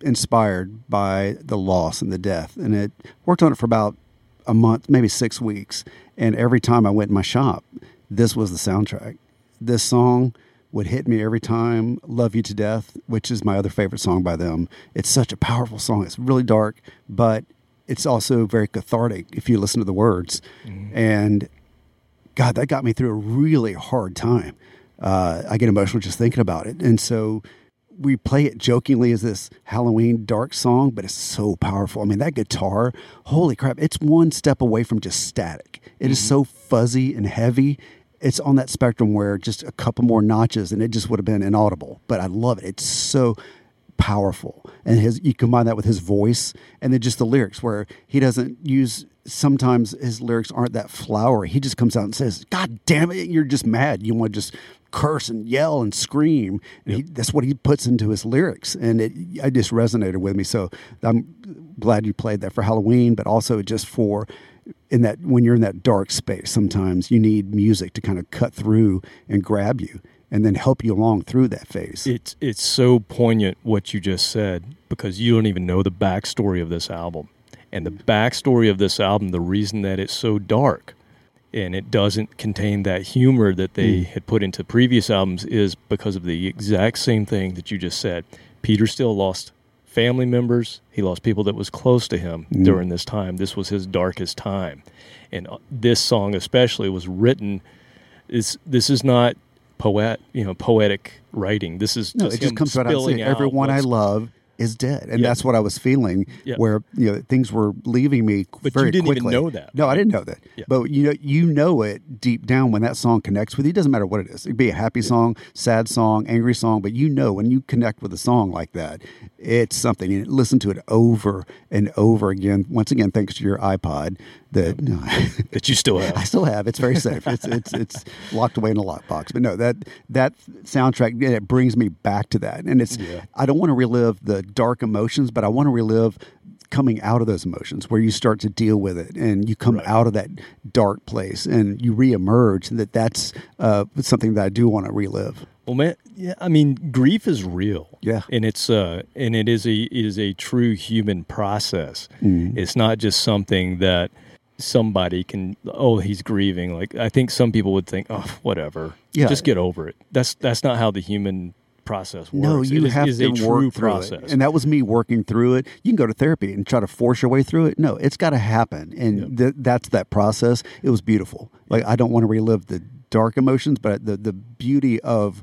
inspired by the loss and the death, and it worked on it for about a month, maybe six weeks. And every time I went in my shop, this was the soundtrack. This song would hit me every time. Love You to Death, which is my other favorite song by them. It's such a powerful song. It's really dark, but it's also very cathartic if you listen to the words. And God, that got me through a really hard time. Uh, I get emotional just thinking about it. And so we play it jokingly as this Halloween dark song, but it's so powerful. I mean, that guitar, holy crap, it's one step away from just static. It is mm-hmm. so fuzzy and heavy. It's on that spectrum where just a couple more notches and it just would have been inaudible. But I love it. It's so powerful. And his you combine that with his voice and then just the lyrics where he doesn't use sometimes his lyrics aren't that flowery. He just comes out and says, God damn it, you're just mad. You want to just curse and yell and scream. And he, that's what he puts into his lyrics. And it I just resonated with me. So I'm glad you played that for Halloween, but also just for in that when you're in that dark space, sometimes you need music to kind of cut through and grab you and then help you along through that phase. It's it's so poignant what you just said because you don't even know the backstory of this album. And the backstory of this album, the reason that it's so dark and it doesn't contain that humor that they mm. had put into previous albums is because of the exact same thing that you just said. Peter Steele lost family members, he lost people that was close to him during this time. This was his darkest time. And uh, this song especially was written is this is not poet, you know, poetic writing. This is No, just it just comes out. saying, Everyone I love is dead, and Yeah. that's what I was feeling. Yeah. Where you know things were leaving me But you very didn't even quickly. know that, No, I didn't know that. Yeah. But you know, you know it deep down when that song connects with you. It doesn't matter what it is. It could be a happy song, sad song, angry song, but you know when you connect with a song like that, it's something. And listen to it over and over again. Once again, thanks to your iPod that. that you still have. I still have. It's very safe. It's it's it's locked away in a lockbox. But no, that that soundtrack it brings me back to that, and it's. Yeah. I don't want to relive the dark emotions, but I want to relive coming out of those emotions where you start to deal with it and you come Right. out of that dark place and you reemerge that that's uh, something that I do want to relive. Well, man, yeah, I mean, grief is real. Yeah. and it's uh, and it is a it is a true human process. Mm-hmm. It's not just something that somebody can. Oh, he's grieving. Like I think some people would think, oh, whatever. Yeah. just get over it. That's that's not how the human process works. No, you it have is to a true work through process. it, and that was me working through it. You can go to therapy and try to force your way through it. No, it's got to happen, and th- that's that process. It was beautiful. Like I don't want to relive the dark emotions, but the the beauty of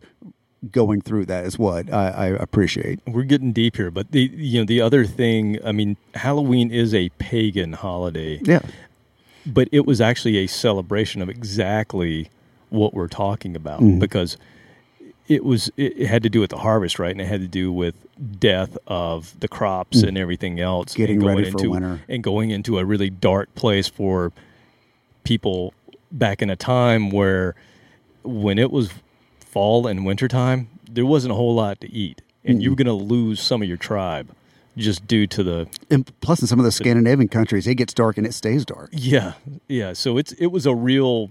going through that is what I, I appreciate. We're getting deep here, but the you know the other thing. I mean, Halloween is a pagan holiday. Yeah, but it was actually a celebration of exactly what we're talking about Mm-hmm. because it was it, had to do with the harvest right and it had to do with death of the crops and everything else Mm. Getting ready for winter. and going into a really dark place for people back in a time where when it was fall and wintertime there wasn't a whole lot to eat and you were going to lose some of your tribe just due to the and plus in some of the Scandinavian countries, it gets dark and it stays dark. yeah, yeah. So it's it was a real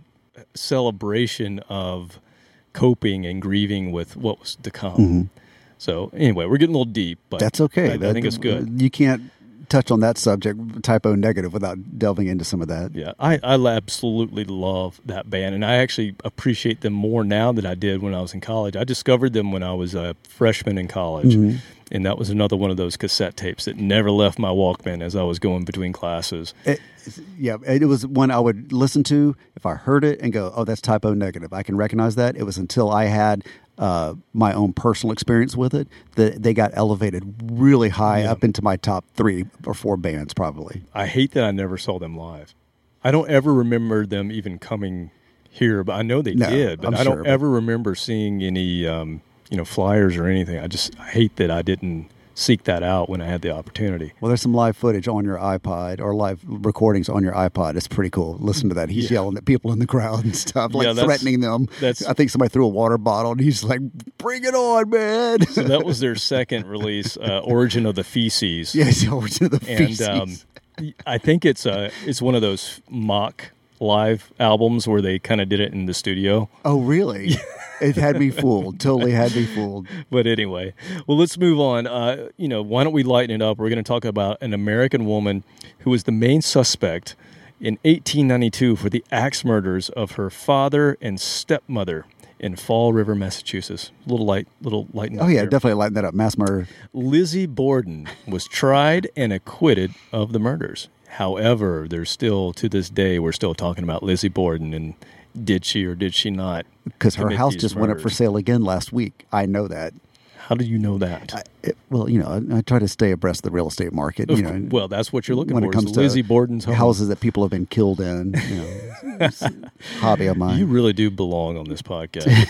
celebration of coping and grieving with what was to come. So anyway, we're getting a little deep, but Mm-hmm. That's okay. I, I think it's good. You can't touch on that subject, Type O Negative, without delving into some of that. Yeah, I, I absolutely love that band, and I actually appreciate them more now than I did when I was in college. I discovered them when I was a freshman in college, Mm-hmm. And that was another one of those cassette tapes that never left my Walkman as I was going between classes. It, yeah, it was one I would listen to if I heard it and go, "Oh, that's Type O Negative." I can recognize that. It was until I had uh, my own personal experience with it that they got elevated really high up into my top three or four bands, probably. I hate that I never saw them live. I don't ever remember them even coming here, but I know they No, did. But I'm I don't sure, but- ever remember seeing any, um, you know, flyers or anything. I just I hate that I didn't seek that out when I had the opportunity. Well, there's some live footage on your iPod or live recordings on your iPod. It's pretty cool. Listen to that. He's Yeah. yelling at people in the crowd and stuff, like Yeah, threatening them. that's- I think somebody threw a water bottle and he's like, "Bring it on, man!" So that was their second release, uh, Origin of the Feces. yes, over to the and feces. um, I think it's uh, it's one of those mock live albums where they kind of did it in the studio. oh, really? it had me fooled. Totally had me fooled. But anyway, well, let's move on. Uh, you know, why don't we lighten it up? We're going to talk about an American woman who was the main suspect in 1892 for the axe murders of her father and stepmother in Fall River, Massachusetts. A little light, little lighten. Oh yeah, there. definitely lighten that up. Mass murder. Lizzie Borden was tried and acquitted of the murders. However, there's still to this day we're still talking about Lizzie Borden and did she or did she not? Because her house just went up for sale again last week. I know that. How do you know that? It- well, you know, I, I try to stay abreast of the real estate market. You know, well, that's what you're looking when for. it comes to Lizzie Borden's home. houses that people have been killed in. You know, hobby of mine. You really do belong on this podcast.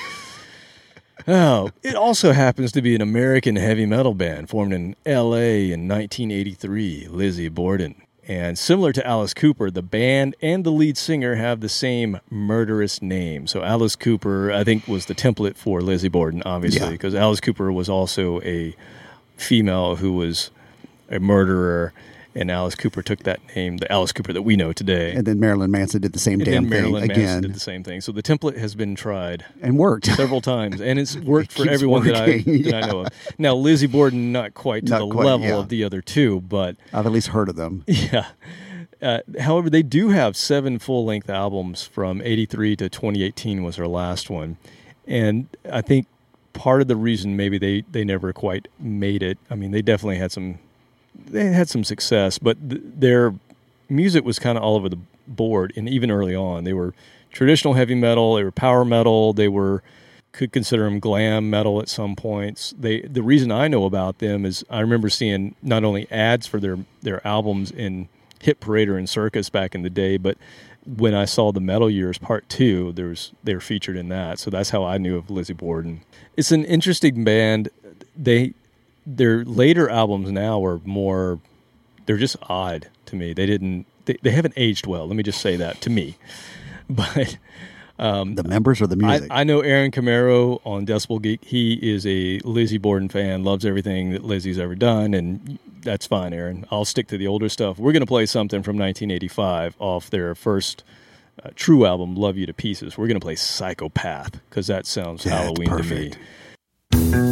oh, it also happens to be an American heavy metal band formed in L.A. in 1983, Lizzie Borden. And similar to Alice Cooper, the band and the lead singer have the same murderous name. So Alice Cooper, I think, was the template for Lizzie Borden, obviously, Yeah. because Alice Cooper was also a female who was a murderer, and Alice Cooper took that name, the Alice Cooper that we know today. and then Marilyn Manson did the same And damn thing Manson again did the same thing. So the template has been tried and worked. several times, and it's worked for keeps everyone that I, that I know of. Now, Lizzie Borden, not quite to Not the quite, level yeah. of the other two, but I've at least heard of them. yeah. Uh, however, they do have seven full length albums from 83 to 2018 was their last one. And I think part of the reason maybe they, they never quite made it, I mean, they definitely had some, they had some success, but th- their music was kind of all over the board. And even early on, they were traditional heavy metal, they were power metal, they were, could consider them glam metal at some points. They the reason I know about them is I remember seeing not only ads for their their albums in Hit Parader and Circus back in the day, but when I saw the Metal Years Part Two, there's they were featured in that. So that's how I knew of Lizzie Borden. It's an interesting band. They their later albums now are more they're just odd to me. They didn't they, they haven't aged well. Let me just say that to me. But um, The members or the music? I, I know Aaron Camaro on Decibel Geek. He is a Lizzie Borden fan, loves everything that Lizzie's ever done, and that's fine, Aaron. I'll stick to the older stuff. We're going to play something from 1985 off their first uh, true album, Love You to Pieces. We're going to play Psychopath because that sounds Halloween to me.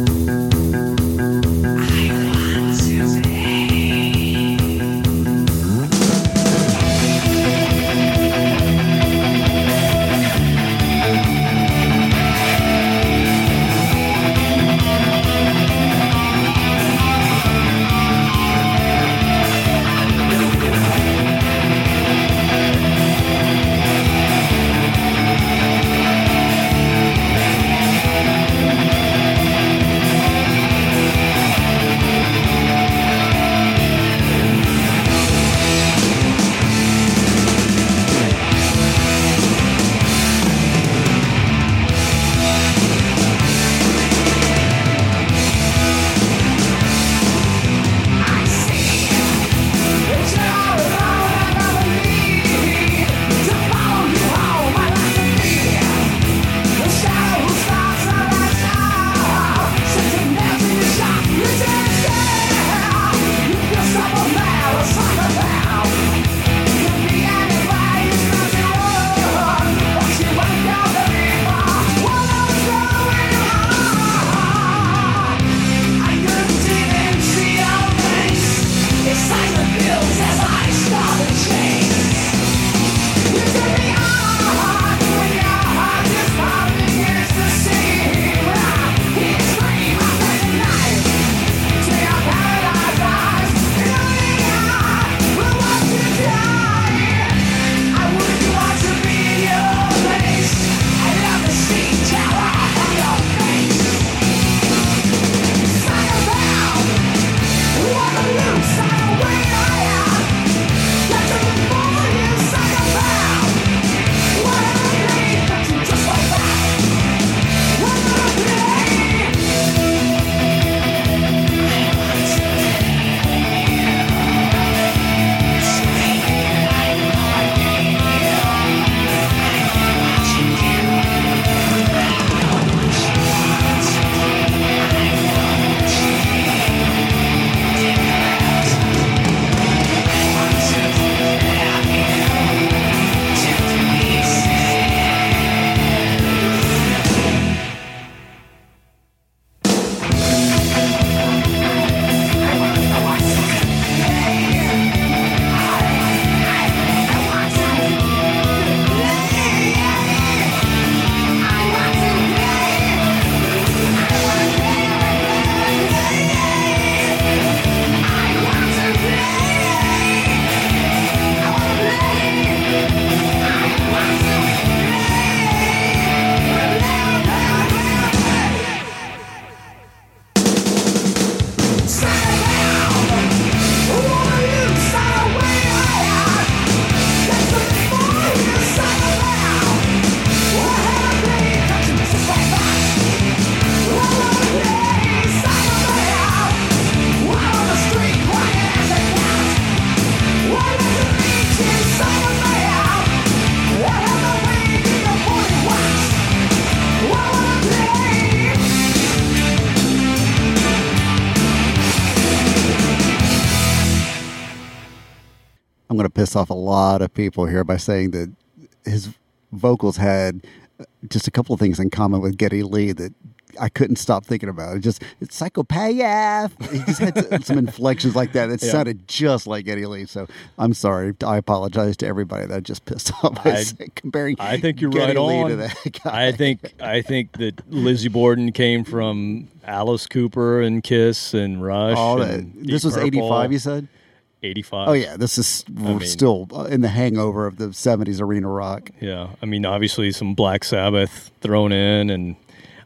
Piss off a lot of people here by saying that his vocals had just a couple of things in common with Geddy Lee that I couldn't stop thinking about. It just it's psychopath. He just had some inflections like that that Yeah. sounded just like Geddy Lee. So I'm sorry. I apologize to everybody that just pissed off by I- comparing. I think you're Geddy right Lee on. to that guy. I think I think that Lizzie Borden came from Alice Cooper and Kiss and Rush. all that. This was Purple. 85. You said. 85. Oh yeah, this is we're mean- still uh, in the hangover of the '70s arena rock. Yeah, I mean, obviously some Black Sabbath thrown in, and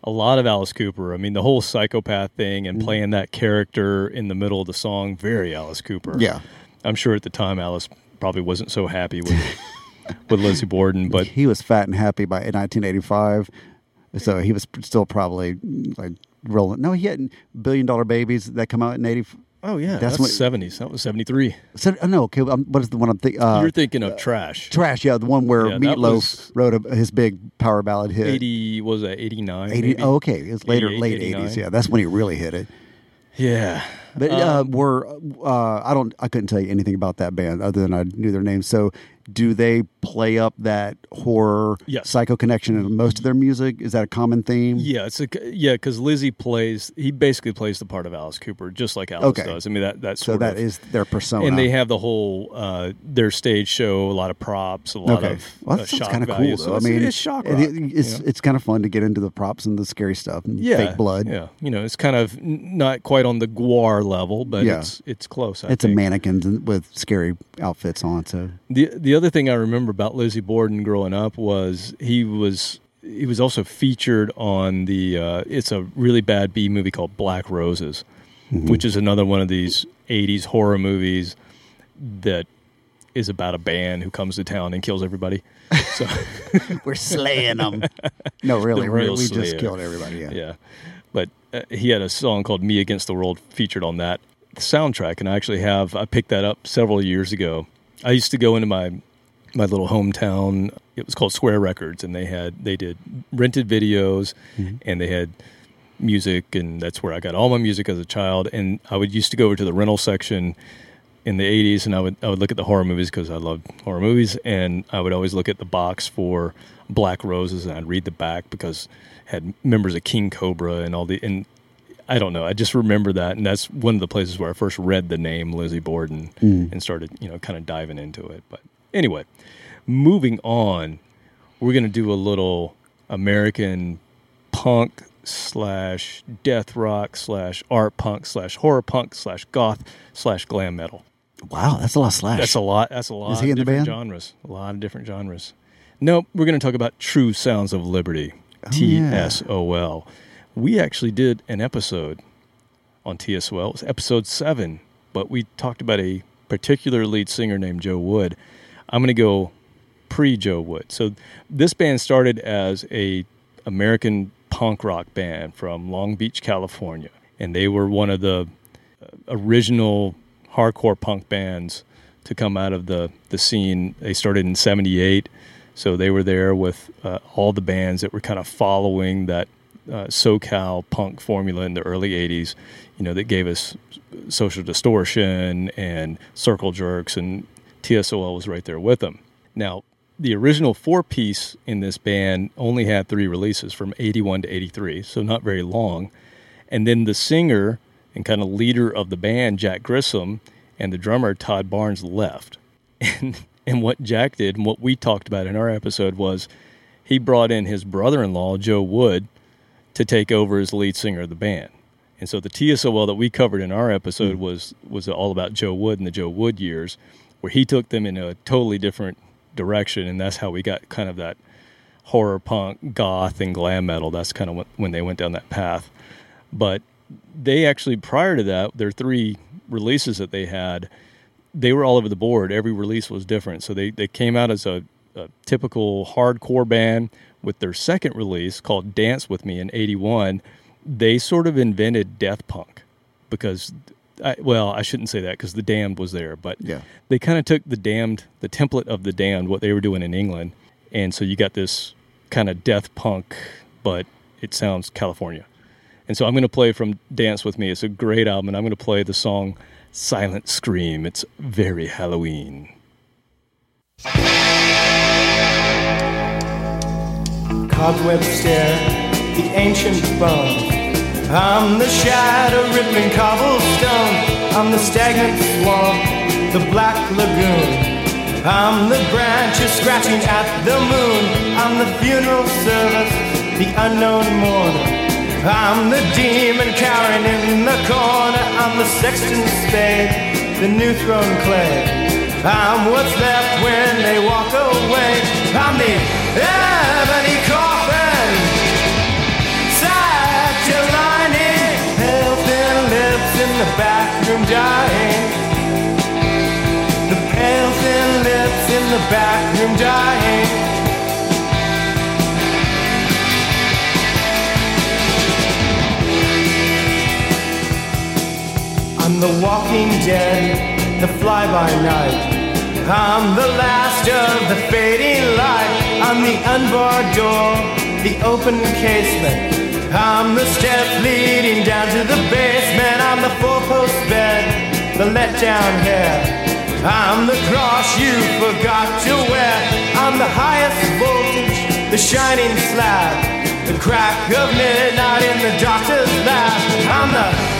a lot of Alice Cooper. I mean, the whole psychopath thing Mm-hmm. and playing that character in the middle of the song, very Alice Cooper. Yeah. I'm sure at the time Alice probably wasn't so happy with with Lizzie Borden, but he was fat and happy by 1985, so he was still probably like rolling. No, he had billion dollar babies that come out in 80. Oh yeah, That's that's, what- 70s. That was 73. So, oh, no, okay. Um, what is the one I'm thinking? Uh, You're thinking of Trash. Trash, yeah, the one where Yeah, Meatloaf wrote a, his big power ballad hit. 80 was that 89? 80 maybe? oh, okay, it was later, late 89. 80s. Yeah, that's when he really hit it. Yeah. But uh, Um, were uh, I don't I couldn't tell you anything about that band other than I knew their name. So do they play up that horror Yes. psycho connection in most of their music? Is that a common theme? Yeah, it's a yeah because Lizzie plays. He basically plays the part of Alice Cooper, just like Alice Okay. does. I mean that that's So that of, is their persona. and they have the whole uh, their stage show, a lot of props, a lot okay. of well, uh, that sounds shock kind of cool. So. I mean, it's shock it- rock. it's you know? it's kind of fun to get into the props and the scary stuff and yeah, fake blood. Yeah, you know, it's kind of not quite on the Gwar level, but Yeah. it's it's close. I It's a think. mannequins and- with scary outfits on. So The the other thing I remember about Lizzie Borden growing up was he was he was also featured on the uh, it's a really bad B movie called Black Roses, Mm-hmm. which is another one of these '80s horror movies that is about a band who comes to town and kills everybody. So we're slaying them. no, really, The we're, real we just killed everybody. Yeah. yeah, but uh, he had a song called "Me Against the World" featured on that soundtrack, and I actually have I picked that up several years ago. I used to go into my my little hometown. It was called Square Records, and they had they did rented videos, and they had music, and that's where I got all my music as a child. And I would used to go over to the rental section in the 80s and I would I would look at the horror movies because I loved horror movies and I would always look at the box for Black Roses and I'd read the back because had members of King Cobra and all the and I don't know I just remember that and that's one of the places where I first read the name Lizzie Borden mm. and started you know kind of diving into it but anyway moving on we're going to do a little American punk slash death rock slash art punk slash horror punk slash goth slash glam metal Wow, that's a lot of slash. that's a lot. That's a lot. Is he of in the different band? Genres. A lot of different genres. Nope. We're going to talk about True Sounds of Liberty. Oh, T. S O L. We actually did an episode on TSOL. It was episode seven, but we talked about a particular lead singer named Joe Wood. I'm going to go pre Joe Wood. So this band started as a American punk rock band from Long Beach, California, and they were one of the uh, original hardcore punk bands to come out of the the scene. They started in '78, so they were there with uh, all the bands that were kind of following that uh, SoCal punk formula in the early '80s. You know, that gave us Social Distortion and Circle Jerks, and TSOL was right there with them. Now, the original four piece in this band only had three releases from 81 to 83, so not very long. And then the singer and kind of leader of the band, Jack Grisham, and the drummer, Todd Barnes, left. And, and what Jack did, and what we talked about in our episode, was he brought in his brother in law, Joe Wood, to take over as lead singer of the band. And so the TSOL that we covered in our episode hmm. was was all about Joe Wood and the Joe Wood years, where he took them in a totally different direction, and that's how we got kind of that horror punk, goth, and glam metal. That's kind of when they went down that path. But they actually, prior to that, their three releases that they had, they were all over the board. Every release was different. So they, they came out as a, a typical hardcore band with their second release called Dance With Me in 81. They sort of invented death punk because, I, well, I shouldn't say that because the Damned was there, but Yeah. they kind of took the Damned, the template of the Damned, what they were doing in England, and so you got this kind of death punk, but it sounds California. And so I'm going to play from Dance with Me. It's a great album, and I'm going to play the song Silent Scream. It's very Halloween. Cobweb stare, the ancient bones. I'm the shadow rippling cobblestone. I'm the stagnant swamp, the black lagoon. I'm the branches scratching at the moon. I'm the funeral service, the unknown mourner. I'm the demon cowering in the corner. I'm the sexton's spade, the new thrown clay. I'm what's left when they walk away. I'm the ebony coffin. Pale thin lips in the back room dying. The pale thin lips in the back room dying. The walking dead, the fly by night. I'm the last of the fading light. I'm the unbarred door, the open casement. I'm the step leading down to the basement. I'm the four post bed, the let down hair. I'm the cross you forgot to wear. I'm the highest voltage, the shining slab. The crack of midnight in the doctor's lab. I'm the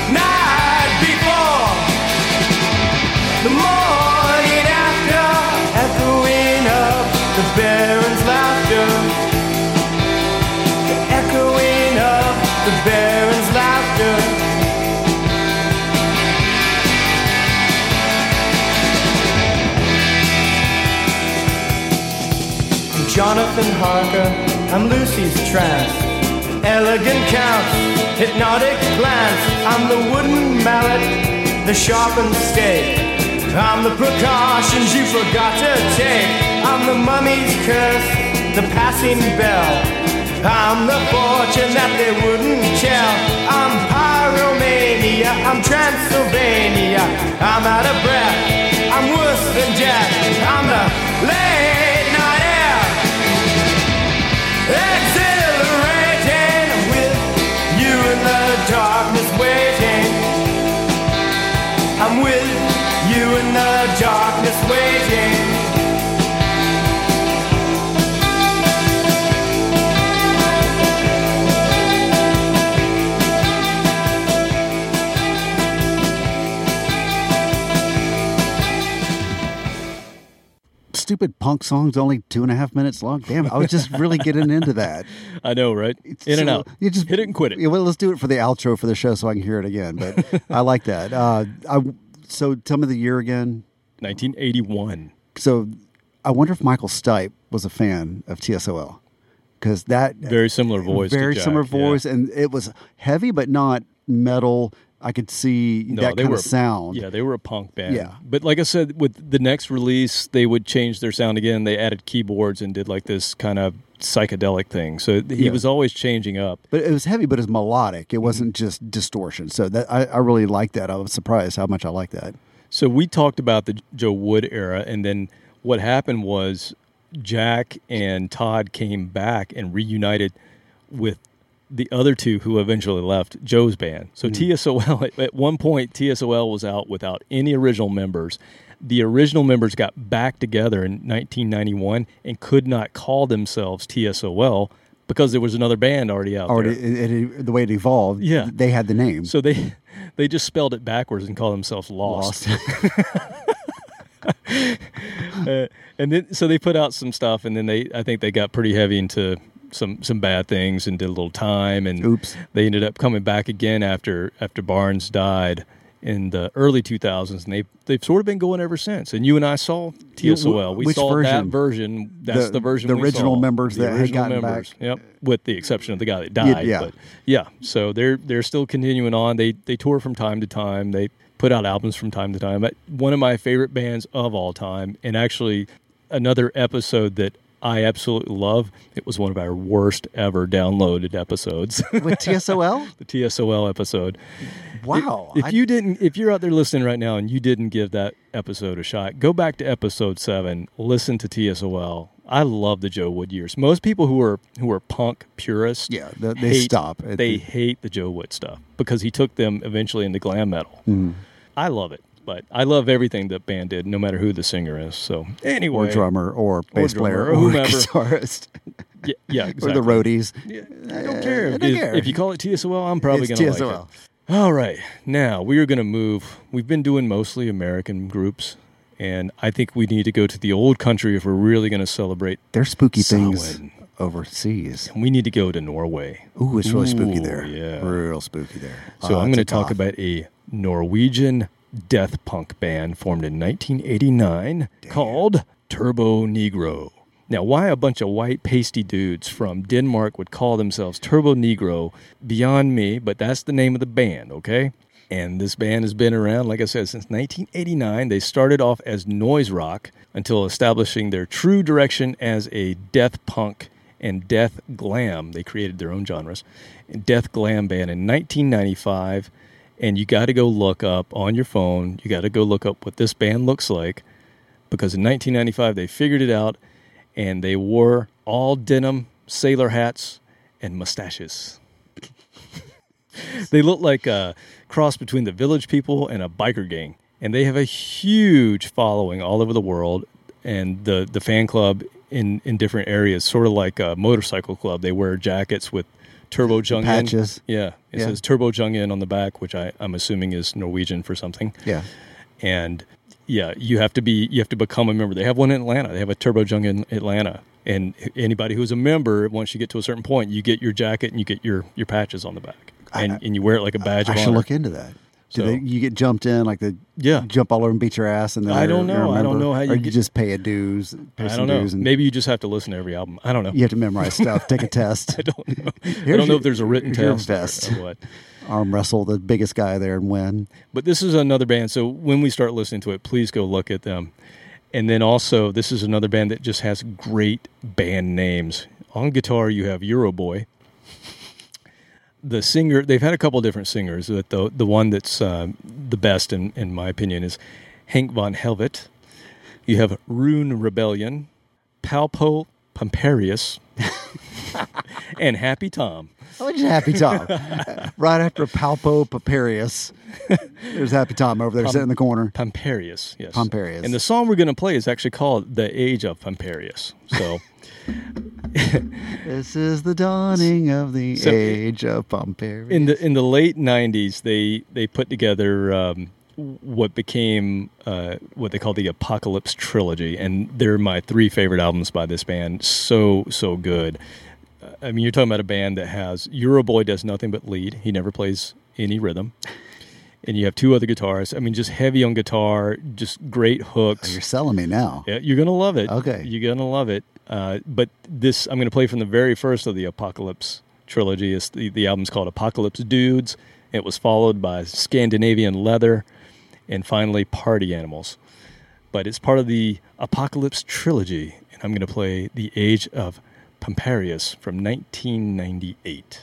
Jonathan Harker, I'm Lucy's trance. Elegant count, hypnotic glance. I'm the wooden mallet, the sharpened stake. I'm the precautions you forgot to take. I'm the mummy's curse, the passing bell. I'm the fortune that they wouldn't tell. I'm pyromania, I'm Transylvania. I'm out of breath, I'm worse than death. I'm with you in the darkness waiting. Stupid punk song's only two and a half minutes long. Damn, I was just really getting into that. I know, right? In and out. You just hit it and quit it. Yeah, well, let's do it for the outro for the show so I can hear it again. But I like that. Uh, I, so tell me the year again. 1981. So I wonder if Michael Stipe was a fan of TSOL because that Very similar voice. to very Jack, similar yeah. voice, and it was heavy but not metal. I could see No, that they kind were of sound. Yeah, they were a punk band. Yeah. but like I said, with the next release, they would change their sound again. They added keyboards and did like this kind of psychedelic thing. So he Yeah. was always changing up. But it was heavy, but it was melodic. It wasn't just distortion. So that I, I really liked that. I was surprised how much I liked that. So we talked about the Joe Wood era, and then what happened was Jack and Todd came back and reunited with the other two who eventually left Joe's band. So TSOL at, at one point TSOL was out without any original members. The original members got back together in 1991 and could not call themselves TSOL because there was another band already out Already, there. it, it, the way it evolved, Yeah. they had the name. So they they just spelled it backwards and called themselves Lost. uh, and then so they put out some stuff, and then they I think they got pretty heavy into some some bad things and did a little time, and Oops. they ended up coming back again after after Barnes died in the early 2000s, and they they've sort of been going ever since. And you and I saw TSOL. We which saw that version? version. That's The- the, version. the original saw. members The that had original gotten members. back. Yep, with the exception of the guy that died. yeah. But yeah, so they're they're still continuing on. They they tour from time to time. They put out albums from time to time. But One of my favorite bands of all time, and actually another episode that I absolutely love. It was one of our worst ever downloaded episodes. With TSOL? the TSOL episode. Wow. If I- you didn't, if you're out there listening right now and you didn't give that episode a shot, go back to episode seven. Listen to TSOL. I love the Joe Wood years. Most people who are who are punk purists, Yeah, they- they hate- stop They the- hate the Joe Wood stuff because he took them eventually into glam metal. Mm-hmm. I love it. But I love everything that band did, no matter who the singer is. So anyway, or drummer, or bass drummer, player, or or, whomever. guitarist, yeah, yeah or the roadies. Yeah, I don't care. I don't if, care. if you call it TSOL, I'm probably going to like it. All right, now we are going to move. We've been doing mostly American groups, and I think we need to go to the old country if we're really going to celebrate. There's spooky things overseas. And we need to go to Norway. Ooh, it's really spooky there. yeah. real spooky there. So Uh, I'm going to talk goth. about a Norwegian death punk band formed in 1989 called Turbonegro. Now, why a bunch of white pasty dudes from Denmark would call themselves Turbonegro, beyond me, but that's the name of the band, okay? And this band has been around, like I said, since 1989. They started off as noise rock until establishing their true direction as a death punk and death glam. They created their own genres. Death glam band in 1995. And you got to go look up on your phone, you got to go look up what this band looks like because in 1995 they figured it out and they wore all denim sailor hats and mustaches. they look like a cross between the village people and a biker gang. And they have a huge following all over the world. And the, the fan club in, in different areas, sort of like a motorcycle club, they wear jackets with Turbo Jung patches. Yeah. It Yeah. says Turbo Jung on the back, which I, I'm assuming is Norwegian for something Yeah. and yeah, you have to be you have to become a member. They have one in Atlanta. They have a Turbo Jung in Atlanta. And anybody who's a member, once you get to a certain point, you get your jacket and you get your, your patches on the back, and, and you wear it like a badge I of should honor. look into that. Do So- they, you get jumped in like the Yeah. jump all over and beat your ass and then I don't you're- you're a know. I don't know how you or get- just pay a dues. Pay I don't know. and Maybe you just have to listen to every album. I don't know. you have to memorize stuff. Take a test. I don't know. I don't know your- if there's a written your test or- or what. Arm wrestle the biggest guy there and win. But this is another band. So when we start listening to it, please go look at them. And then also, this is another band that just has great band names. On guitar, you have Euroboy. The singer, they've had a couple different singers, but the the one that's um, the best, in, in my opinion, is Hank von Helvete. You have Rune Rebellion, Palpo Pamparius, and Happy Tom. Oh, just Happy Tom. right after Palpo Papirius, there's Happy Tom over there sitting in the corner. Pamparius, yes. Pamparius. And the song we're going to play is actually called "The Age of Pamparius." So, This is the dawning of the So- age of Pamparius. in the in the late '90s, they they put together um, what became uh, what they call the Apocalypse trilogy, and they're my three favorite albums by this band. So so good. I mean, you're talking about a band that has Euroboy does nothing but lead. He never plays any rhythm. And you have two other guitarists. I mean, just heavy on guitar, just great hooks. You're selling me now. Yeah, you're gonna love it. Okay. you're gonna love it. Uh, but this, I'm gonna play from the very first of the Apocalypse trilogy. It's the, the album's called Apocalypse Dudes. It was followed by Scandinavian Leather, and finally Party Animals. But it's part of the Apocalypse trilogy, and I'm gonna play The Age of Pamparius from 1998.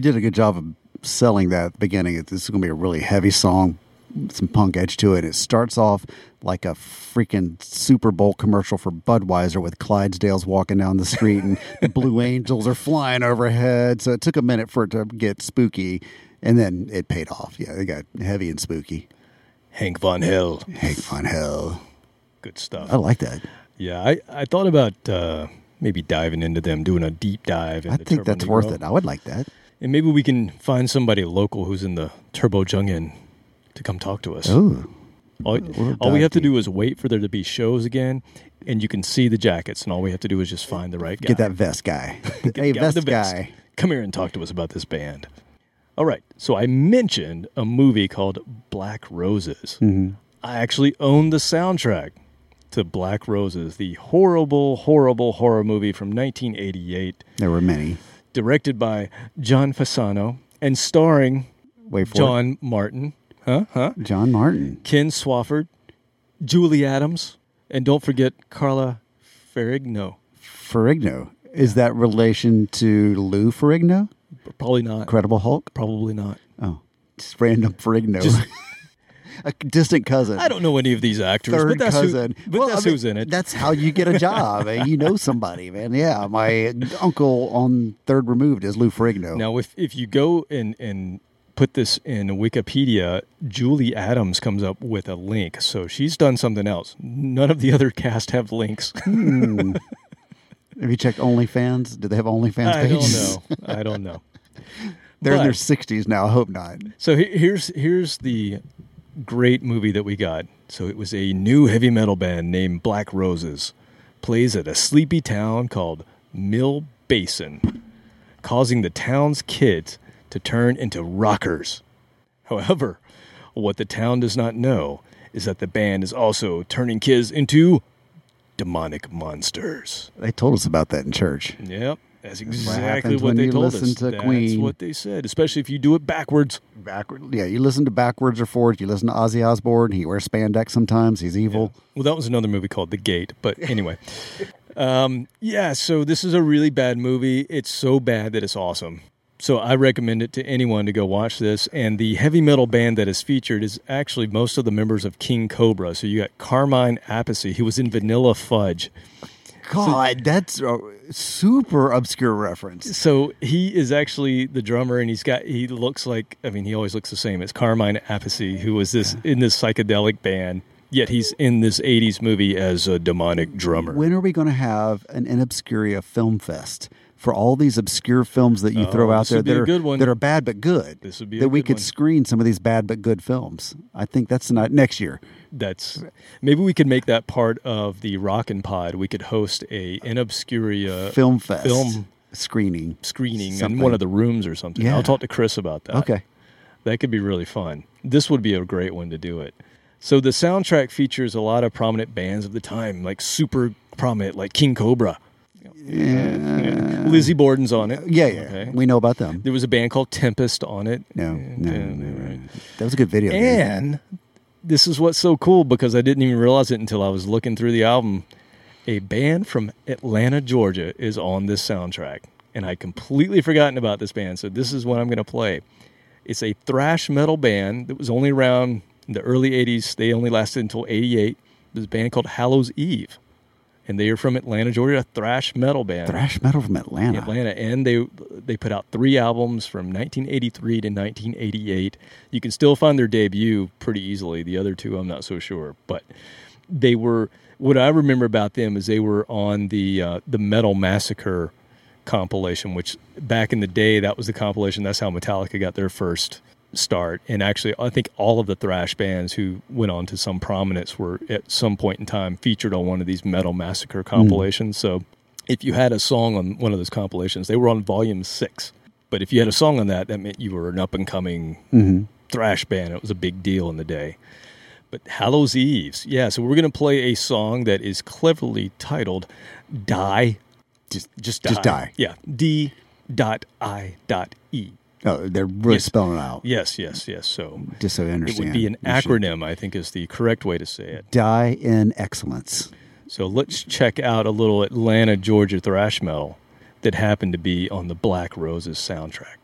You did a good job of selling that at the beginning. This is going to be a really heavy song, some punk edge to it. It starts off like a freaking Super Bowl commercial for Budweiser with Clydesdales walking down the street and the Blue Angels are flying overhead. So it took a minute for it to get spooky, and then it paid off. Yeah, it got heavy and spooky. Hank Von Hill. Hank Von Hill. Good stuff. I like that. Yeah, I, I thought about uh, maybe diving into them, doing a deep dive. I think that's Negro. worth it. I would like that. And maybe we can find somebody local who's in the Turbojugend to come talk to us. Oh, all, all we have to do is wait for there to be shows again, and you can see the jackets, and all we have to do is just find the right guy. get that vest guy. hey, Guy vest vest. guy. Come here and talk to us about this band. All right. So I mentioned a movie called Black Roses. Mm-hmm. I actually own the soundtrack to Black Roses, the horrible, horrible horror movie from 1988, There were many. Directed by John Fasano and starring Wait for John Martin, huh? Huh? John Martin. Ken Swofford, Julie Adams, and don't forget Carla Ferrigno. Ferrigno. Is that relation to Lou Ferrigno? Probably not. Incredible Hulk? Probably not. Oh, just random Ferrigno. Just- a distant cousin. I don't know any of these actors, Third but that's cousin. who. But Well, that's I mean, who's in it. That's how you get a job. and you know somebody, man. Yeah, my uncle on Third Removed is Lou Ferrigno. Now, if if you go and and put this in Wikipedia, Julie Adams comes up with a link. So she's done something else. None of the other cast have links. Hmm. Have you checked OnlyFans? Do they have OnlyFans pages? I page? don't know. I don't know. They're in their 60s now. I hope not. So here's here's the great movie that we got. So it was a new heavy metal band named Black Roses, plays at a sleepy town called Mill Basin, causing the town's kids to turn into rockers. However, what the town does not know is that the band is also turning kids into demonic monsters. They told us about that in church. Yep. That's exactly happens what, they told us. to That's Queen. what they said, especially if you do it backwards. Backward, yeah. You listen to backwards or forwards. You listen to Ozzy Osbourne. He wears spandex sometimes. He's evil. Well, that was another movie called The Gate. But anyway, um, yeah. So this is a really bad movie. It's so bad that it's awesome. So I recommend it to anyone to go watch this. And the heavy metal band that is featured is actually most of the members of King Cobra. So you got Carmine Appice. He was in Vanilla Fudge. God, that's a super obscure reference. So he is actually the drummer, and he's got he looks like I mean he always looks the same. It's Carmine Appice, who was this in this psychedelic band. Yet he's in this '80s movie as a demonic drummer. When are we going to have an In Obscuria film fest for all these obscure films that you Oh, throw out there that are that are bad but good? This would be that we could one. screen some of these bad but good films. I think that's not next year. That's maybe we could make that part of the Rockin' Pod. We could host a in obscuria film fest, film screening. screening Something. in one of the rooms or something. Yeah. I'll talk to Chris about that. Okay. That could be really fun. This would be a great one to do it. So the soundtrack features a lot of prominent bands of the time, like super prominent, like King Cobra. Yeah. Lizzy Borden's on it. Yeah, yeah, Okay. we know about them. There was a band called Tempest on it. No, no, uh, no, no. that was a good video. And this is what's so cool because I didn't even realize it until I was looking through the album. A band from Atlanta, Georgia is on this soundtrack. And I'd completely forgotten about this band. So this is what I'm going to play. It's a thrash metal band that was only around in the early 80s. They only lasted until 88. This band called Hallows Eve. And they are from Atlanta, Georgia, a thrash metal band. thrash metal from Atlanta. Atlanta, and they they put out three albums from 1983 to 1988. You can still find their debut pretty easily. The other two, I'm not so sure, but they were. What I remember about them is they were on the uh, the Metal Massacre compilation, which back in the day that was the compilation. That's how Metallica got their first start. And actually, I think all of the thrash bands who went on to some prominence were at some point in time featured on one of these Metal Massacre hmm. compilations. So if you had a song on one of those compilations, they were on volume six. But if you had a song on that, that meant you were an up and coming mm-hmm. thrash band. It was a big deal in the day. But Hallows Eves, yeah. So we're gonna play a song that is cleverly titled "Die." Just, Just die. just die. Yeah. D. Dot I. Dot E. Oh, they're really Yes. spelling it out. Yes. Yes. Yes. So Just so you understand. it would be an acronym. I think is the correct way to say it. Die in excellence. So let's check out a little Atlanta, Georgia thrash metal that happened to be on the Black Roses soundtrack.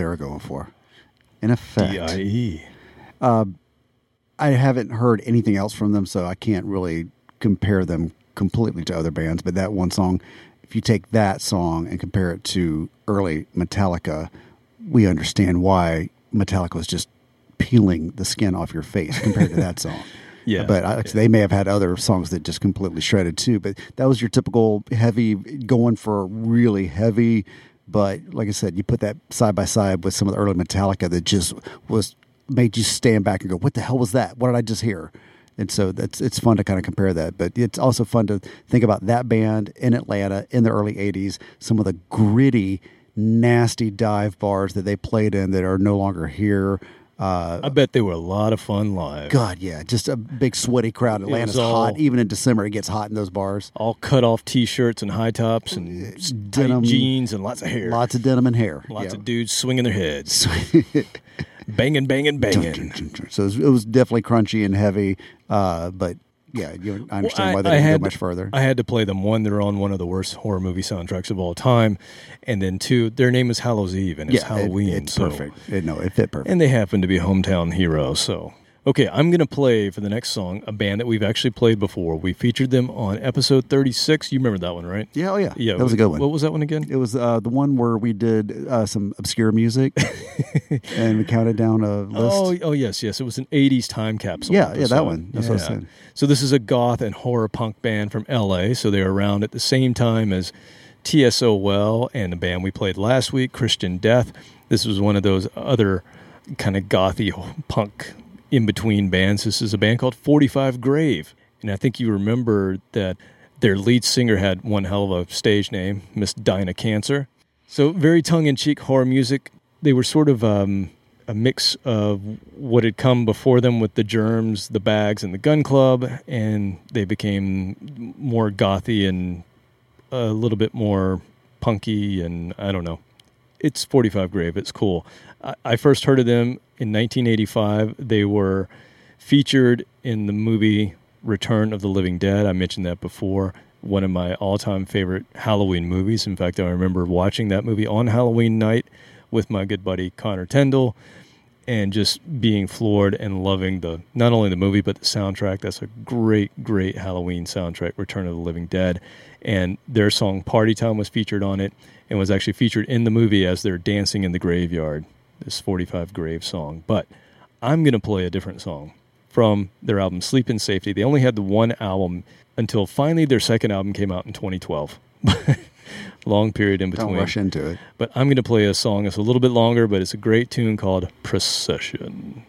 They were going for. In effect. Uh, I haven't heard anything else from them, so I can't really compare them completely to other bands. But that one song, if you take that song and compare it to early Metallica, we understand why Metallica was just peeling the skin off your face compared to that song. Yeah. But uh, I, they may have had other songs that just completely shredded too. But that was your typical heavy, going for really heavy. But like I said, you put that side by side with some of the early Metallica that just was made you stand back and go, "What the hell was that? What did I just hear?" And so that's it's fun to kind of compare that. But it's also fun to think about that band in Atlanta in the early '80s. Some of the gritty, nasty dive bars that they played in that are no longer here. Uh, I bet they were a lot of fun live. God, yeah, just a big sweaty crowd. Atlanta's all- hot. Even in December, it gets hot in those bars. All cut off T-shirts and high tops and tight denim. jeans and lots of hair. Lots of denim and hair. Lots Yeah. of dudes swinging their heads, banging, banging, banging. So it was, it was definitely crunchy and heavy. Uh, but yeah, you, I understand why they didn't go much further. I had to play them. One, they're on one of the worst horror movie soundtracks of all time, and then two, their name is Hallows Eve and it's yeah, it- Halloween. it's so- perfect. It, no, it fit perfect. and they happen to be hometown heroes. So, okay, I'm going to play for the next song a band that we've actually played before. We featured them on episode 36. You remember that one, right? yeah, oh yeah, Yeah, that was a good one. What was that one again? It was uh, the one where we did uh, some obscure music and we counted down a list. Oh, oh yes, yes. It was an '80s time capsule. Yeah, yeah, that one. That's what I was saying. So this is a goth and horror punk band from L.A. So they're around at the same time as TSOL and the band we played last week, Christian Death. This was one of those other kind of gothy punk in between bands. This is a band called Forty Five Grave, and I think you remember that their lead singer had one hell of a stage name, Miss Dinah Cancer. So very tongue in cheek horror music. They were sort of um, a mix of what had come before them with the germs, the bags, and the gun club, and they became more gothy and a little bit more punky, and I don't know. It's 45 Grave. It's cool. I, I first heard of them in 1985. They were featured in the movie Return of the Living Dead. I mentioned that before. One of my all time favorite Halloween movies. In fact, I remember watching that movie on Halloween night with my good buddy Connor Tyndall and just being floored and loving the not only the movie but the soundtrack. That's a great, great Halloween soundtrack, Return of the Living Dead. And their song Party Time was featured on it and was actually featured in the movie as they're dancing in the graveyard, this 45 Grave song. But I'm going to play a different song from their album Sleep in Safety. They only had the one album until finally their second album came out in 2012. Long period in between. Don't rush into it. But I'm going to play a song that's a little bit longer, but it's a great tune called Procession.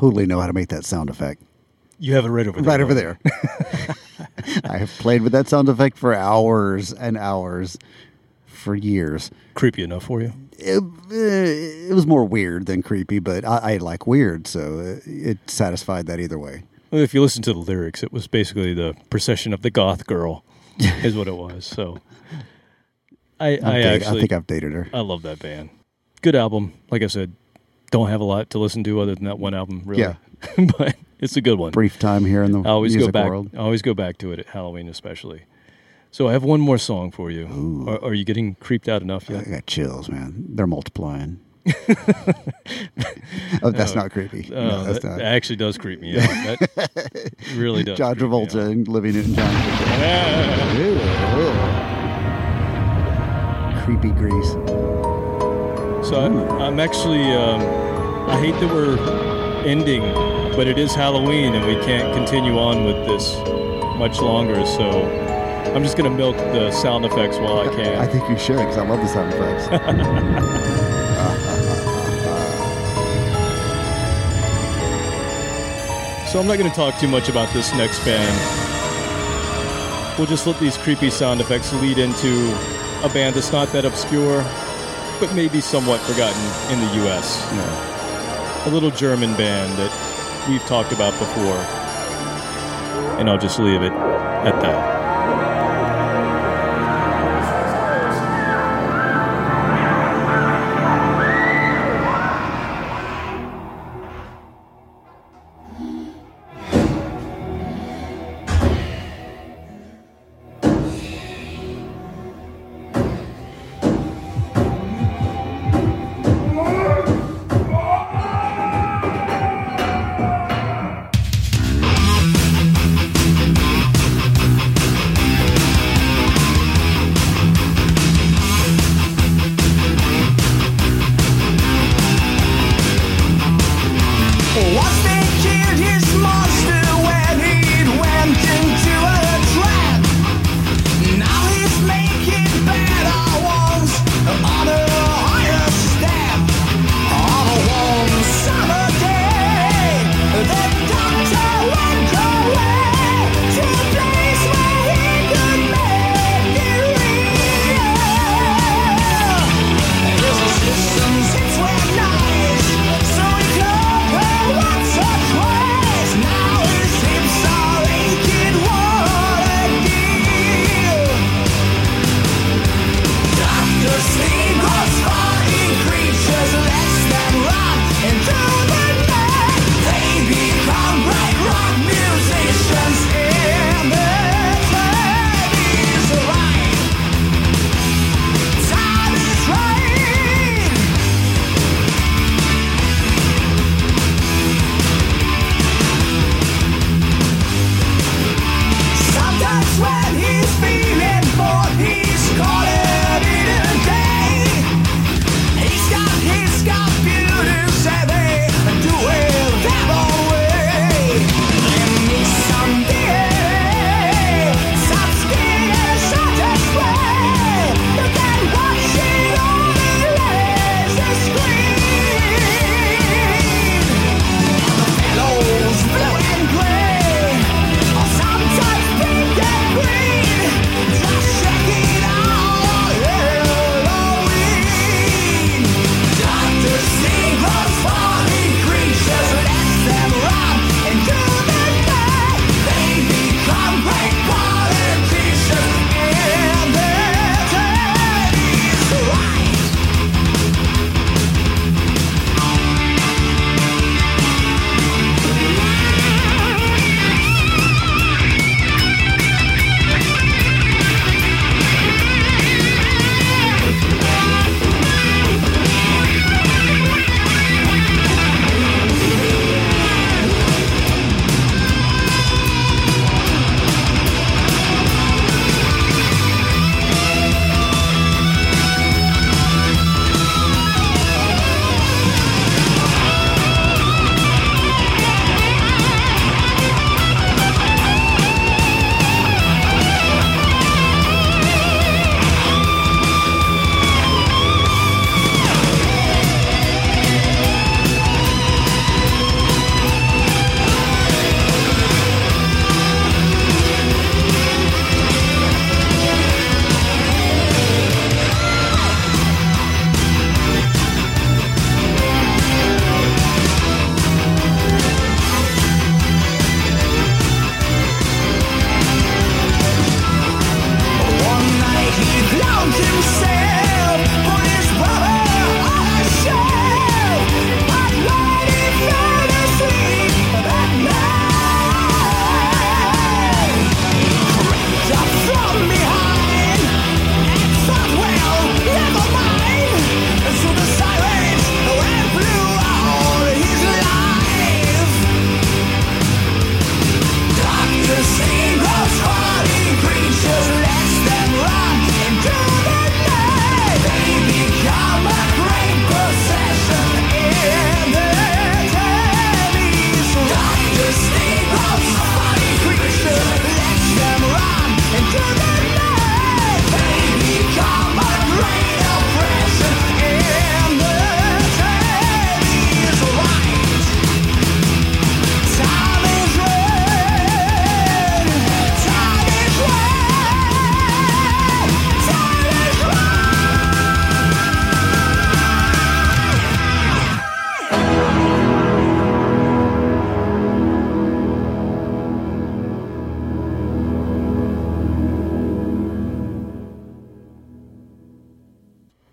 Totally know how to make that sound effect. You have it right over there. Right over there. I have played with that sound effect for hours and hours for years. Creepy enough for you. It, uh, it was more weird than creepy, but I, I like weird, so it satisfied that either way. Well, if you listen to the lyrics, it was basically the procession of the goth girl, is what it was. So, I, I dated- actually, I think I've dated her. I love that band. Good album. Like I said, don't have a lot to listen to other than that one album, really. Yeah. but it's a good one. Brief time here in the I always music go back. world. I always go back to it at Halloween, especially. So I have one more song for you. Are, are you getting creeped out enough yet? I got chills, man. They're multiplying. oh, that's not creepy. Uh, no, that's that, not. actually does creep me out. That really does. John Travolta and Olivia Newton-John. Creepy grease. So I'm actually. Um, I hate that we're ending, but it is Halloween and we can't continue on with this much longer. So I'm just gonna milk the sound effects while I can. I think you should, because I love the sound effects. So I'm not going to talk too much about this next band. We'll just let these creepy sound effects lead into a band that's not that obscure, but maybe somewhat forgotten in the U.S. A little German band that we've talked about before. And I'll just leave it at that.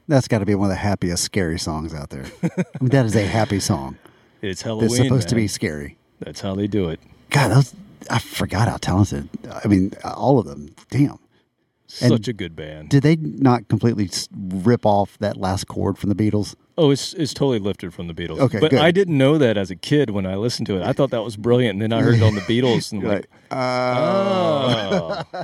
That's got to be one of the happiest scary songs out there. I mean, that is a happy song. It's Halloween. That's supposed to be scary. That's how they do it. God, those I forgot how talented. I mean, all of them. Damn. And Such a good band. Did they not completely rip off that last chord from the Beatles? Oh, it's it's totally lifted from the Beatles. Okay, but good. I didn't know that as a kid when I listened to it. I thought that was brilliant, and then I heard it on the Beatles, and I'm like, oh,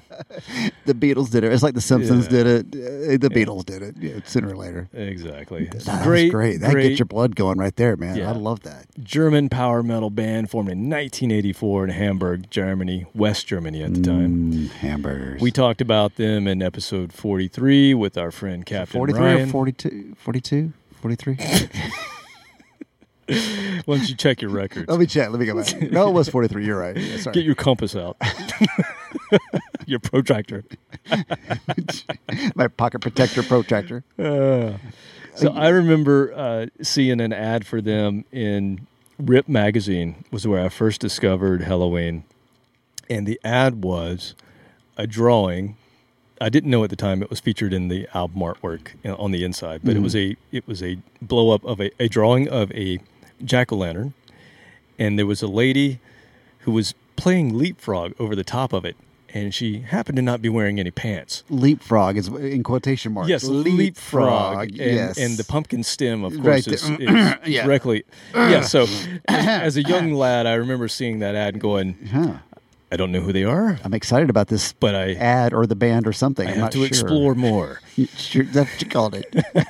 The Beatles did it. It's like the Simpsons Yeah. did it. Uh, The Beatles did it. Yeah, sooner or later. exactly. That great, was great. That great gets your blood going right there, man. Yeah. I love that. German power metal band formed in 1984 in Hamburg, Germany, West Germany at the time. Mm, hamburgers. We talked about them in episode 43 with our friend Captain 43 Ryan. or 42? 42? 43? Why don't you check your records? Let me check. Let me go back. No, it was 43. You're right. Yeah, sorry. Get your compass out. your protractor. My pocket protector protractor. Uh, so I remember uh, seeing an ad for them in Rip magazine was where I first discovered Helloween, and the ad was a drawing. I didn't know at the time it was featured in the album artwork on the inside, but it mm-hmm. was a it was a blow up of a, a drawing of a jack o' lantern, and there was a lady who was playing leapfrog over the top of it, and she happened to not be wearing any pants. Leapfrog is in quotation marks. Yes, leapfrog, and, yes. and the pumpkin stem, of Right course, is, uh, Yeah. directly. Yeah, so as, as a young lad, I remember seeing that ad and going, Huh. "I don't know who they are, I'm excited about this but I, ad or the band or something. I I'm have to sure. explore more." Sure, that's what you called it.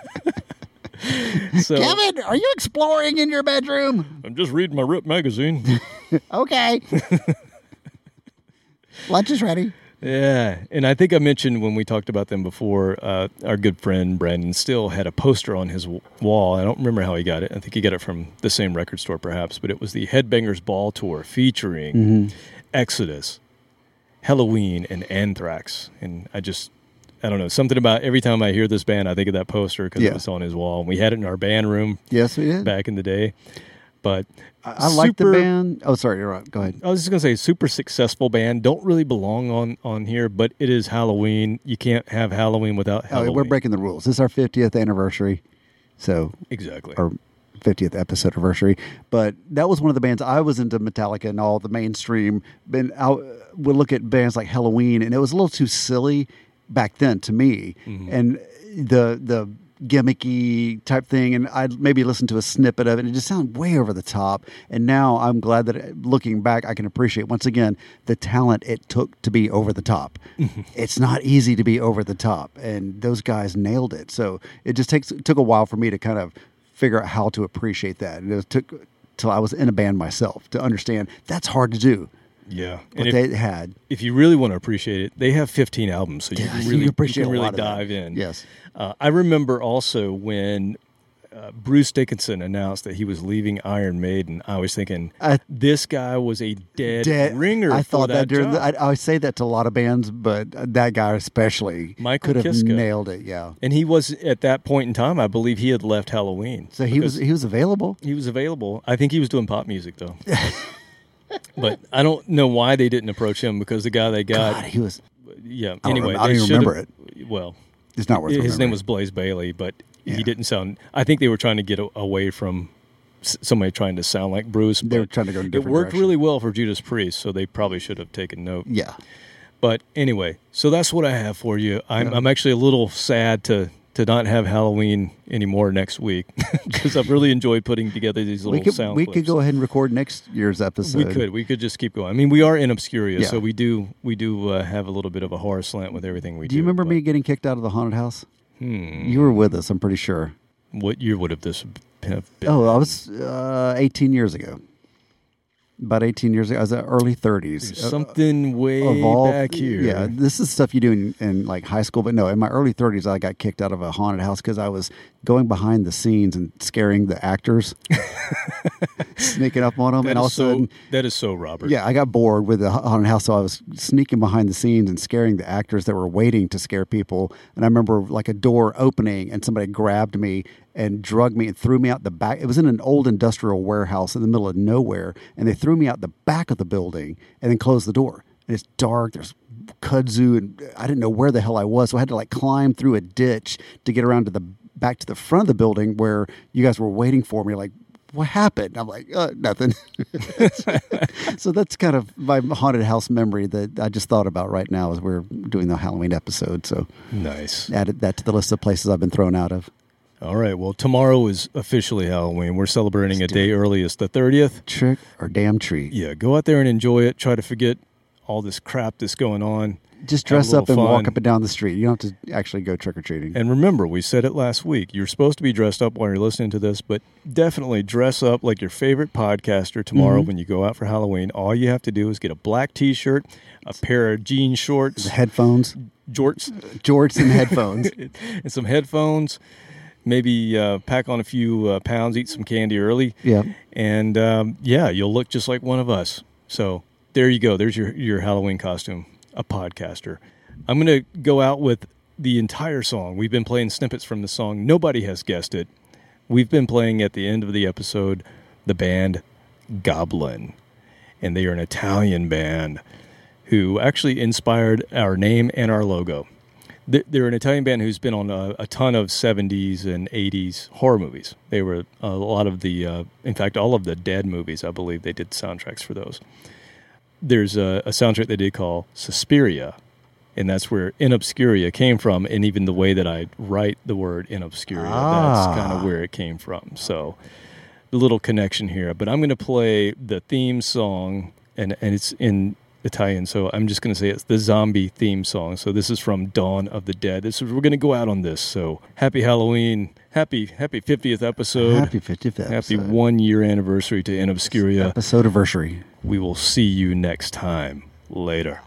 So Kevin, are you exploring in your bedroom? I'm just reading my Rip magazine. Okay. Lunch is ready. Yeah, and I think I mentioned when we talked about them before. Uh, our good friend Brandon still had a poster on his w- wall. I don't remember how he got it. I think he got it from the same record store, perhaps. But it was the Headbangers Ball Tour featuring Mm-hmm. Exodus, Helloween, and Anthrax. And I just, I don't know, something about every time I hear this band, I think of that poster because Yeah. it was on his wall. And We had it in our band room Yes, we did. back in the day. But I, I like the band. Oh, sorry. You're right. Go ahead. I was just gonna say, super successful band. Don't really belong on on here, but it is Halloween. You can't have Halloween without Oh, Helloween. we're breaking the rules. This is our 50th anniversary. So, exactly. our 50th episode anniversary. But that was one of the bands I was into Metallica and all the mainstream. And I would look at bands like Helloween, and it was a little too silly back then to me. Mm-hmm. And the the gimmicky type thing, and I'd maybe listen to a snippet of it, and it just sounded way over the top. And now I'm glad that looking back, I can appreciate once again the talent it took to be over the top. it's not easy to be over the top, and those guys nailed it. So it just takes took a while for me to kind of figure out how to appreciate that. And it took till I was in a band myself to understand that's hard to do. yeah. but if, they had. if you really want to appreciate it, they have 15 albums, so you Yeah, can you really appreciate you really dive in. Yes. Uh, I remember also when. Uh, Bruce Dickinson announced that he was leaving Iron Maiden. I was thinking I- this guy was a dead, Dead- ringer. I for thought that, during job. the, I, I say that to a lot of bands, but that guy especially Michael could have Kiske. nailed it. Yeah. and he was at that point in time. I believe he had left Helloween. So he was he was available. He was available. I think he was doing pop music though. but I don't know why they didn't approach him because the guy they got, God, he was. yeah. don't Anyway, remember- I don't even should've- Well, It's not worth. his name was Blaze Bayley, but Yeah. he didn't sound. I think they were trying to get a, away from somebody trying to sound like Bruce. They were trying to go It worked direction. really well for Judas Priest, so they probably should have taken note. Yeah. But anyway, so that's what I have for you. I'm, I'm actually a little sad to to not have Halloween anymore next week because I've really enjoyed putting together these little We could sound we clips. could go ahead and record next year's episode. We could. We could just keep going. I mean, we are in obscuria, Yeah. so we do we do uh, have a little bit of a horror slant with everything we do. Do you remember but- me getting kicked out of the haunted house? Hmm. You were with us, I'm pretty sure. What year would have this have been? Oh, I was uh, 18 years ago. About 18 years ago. I was at early 30s. Uh, something way of all back here. Yeah, this is stuff you do in, in like high school, but no, in my early 30s, I got kicked out of a haunted house because I was going behind the scenes and scaring the actors, sneaking up on them, That and all is of a sudden. That is so, Robert. yeah, I got bored with the haunted house, so I was sneaking behind the scenes and scaring the actors that were waiting to scare people. And I remember like a door opening, and somebody grabbed me and drugged me and threw me out the back. It was in an old industrial warehouse in the middle of nowhere, and they threw me out the back of the building and then closed the door. And it's dark. There's kudzu, and I didn't know where the hell I was, so I had to like climb through a ditch to get around to the back to the front of the building where you guys were waiting for me. Like, what happened? I'm like, uh, nothing. so that's kind of my haunted house memory that I just thought about right now as we're doing the Halloween episode. So Nice. added that to the list of places I've been thrown out of. All right. Well, tomorrow is officially Halloween. We're celebrating a day early. It's the 30th. Trick or damn treat. Yeah, go out there and enjoy it. Try to forget all this crap that's going on. Just dress up and little walk up and down the street. You don't have to actually go trick or treating. And remember, we said it last week. You're supposed to be dressed up while you're listening to this, but definitely dress up like your favorite podcaster tomorrow Mm-hmm. when you go out for Halloween. All you have to do is get a black t shirt, a pair of jean shorts, Headphones, jorts, jorts, and headphones. and some headphones. Maybe uh, pack on a few uh, pounds, eat some candy early. Yeah. And um, yeah, you'll look just like one of us. So there you go. There's your, your Halloween costume, a podcaster. I'm going to go out with the entire song. We've been playing snippets from the song. Nobody has guessed it. We've been playing at the end of the episode the band Goblin. And they are an Italian band who actually inspired our name and our logo. They- They're an Italian band who's been on a, a ton of 70s and 80s horror movies. They were a lot of the, uh, in fact, all of the Dead movies, I believe they did soundtracks for those. There's a, a soundtrack they did called Suspiria, and that's where In Obscuria came from. And even the way that I write the word In Obscuria, that's kind of where it came from. So, a little connection here. But I'm going to play the theme song, and, and it's in Italian, so I'm just going to say it's the zombie theme song. So this is from Dawn of the Dead. This is we're going to go out on this. So happy Halloween, happy happy 50th episode, Happy 50th episode. happy one year anniversary to In Obscuria. Episode anniversary. We will see you next time. Later.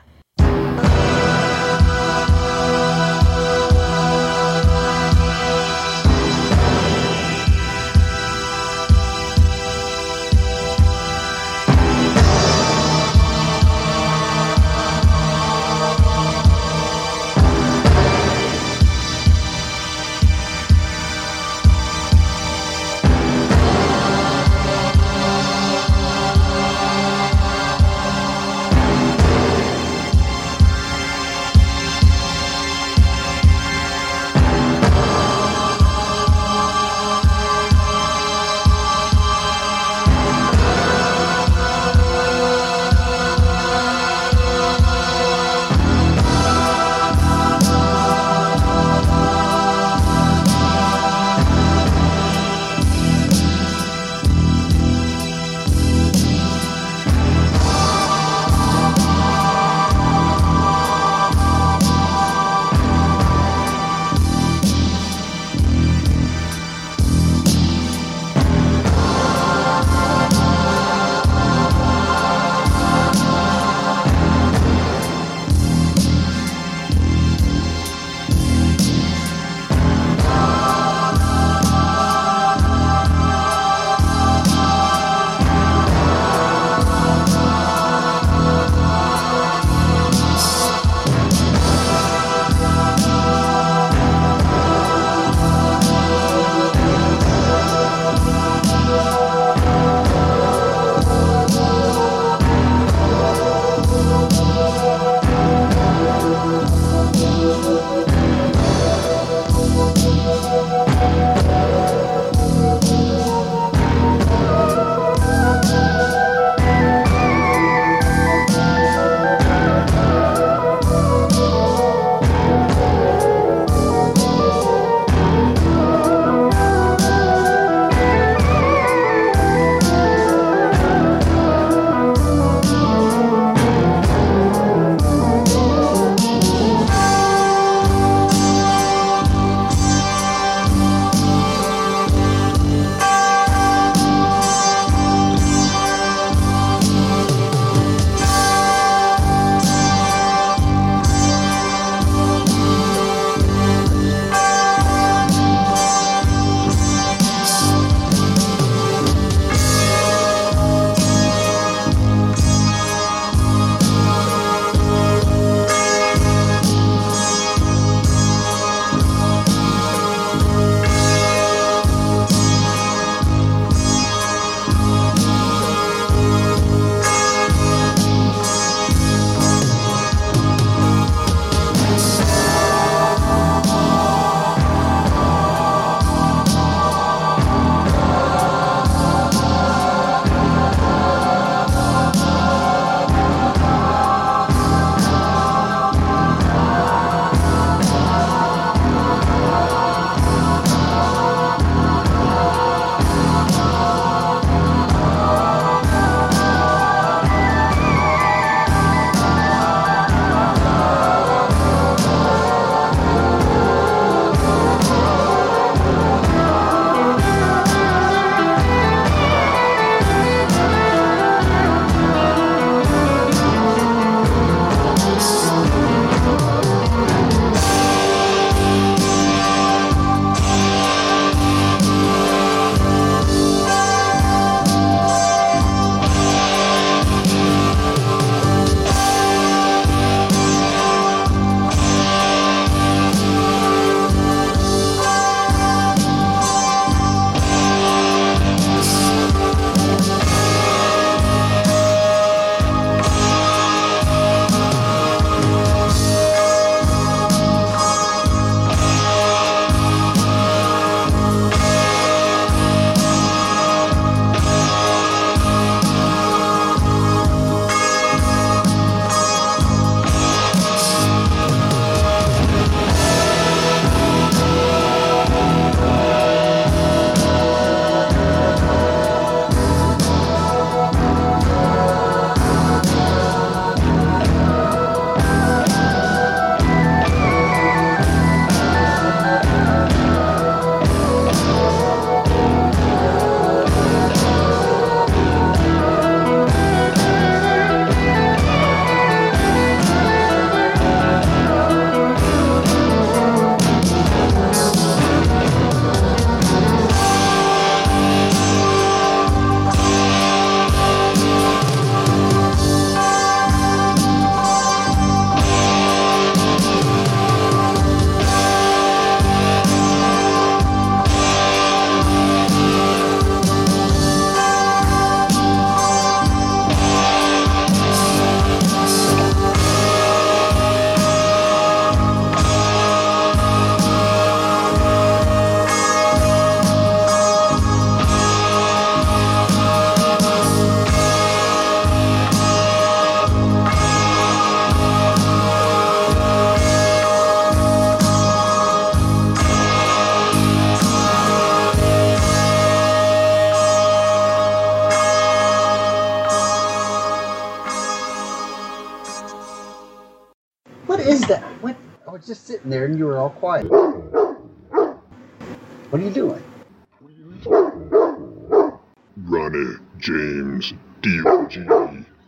There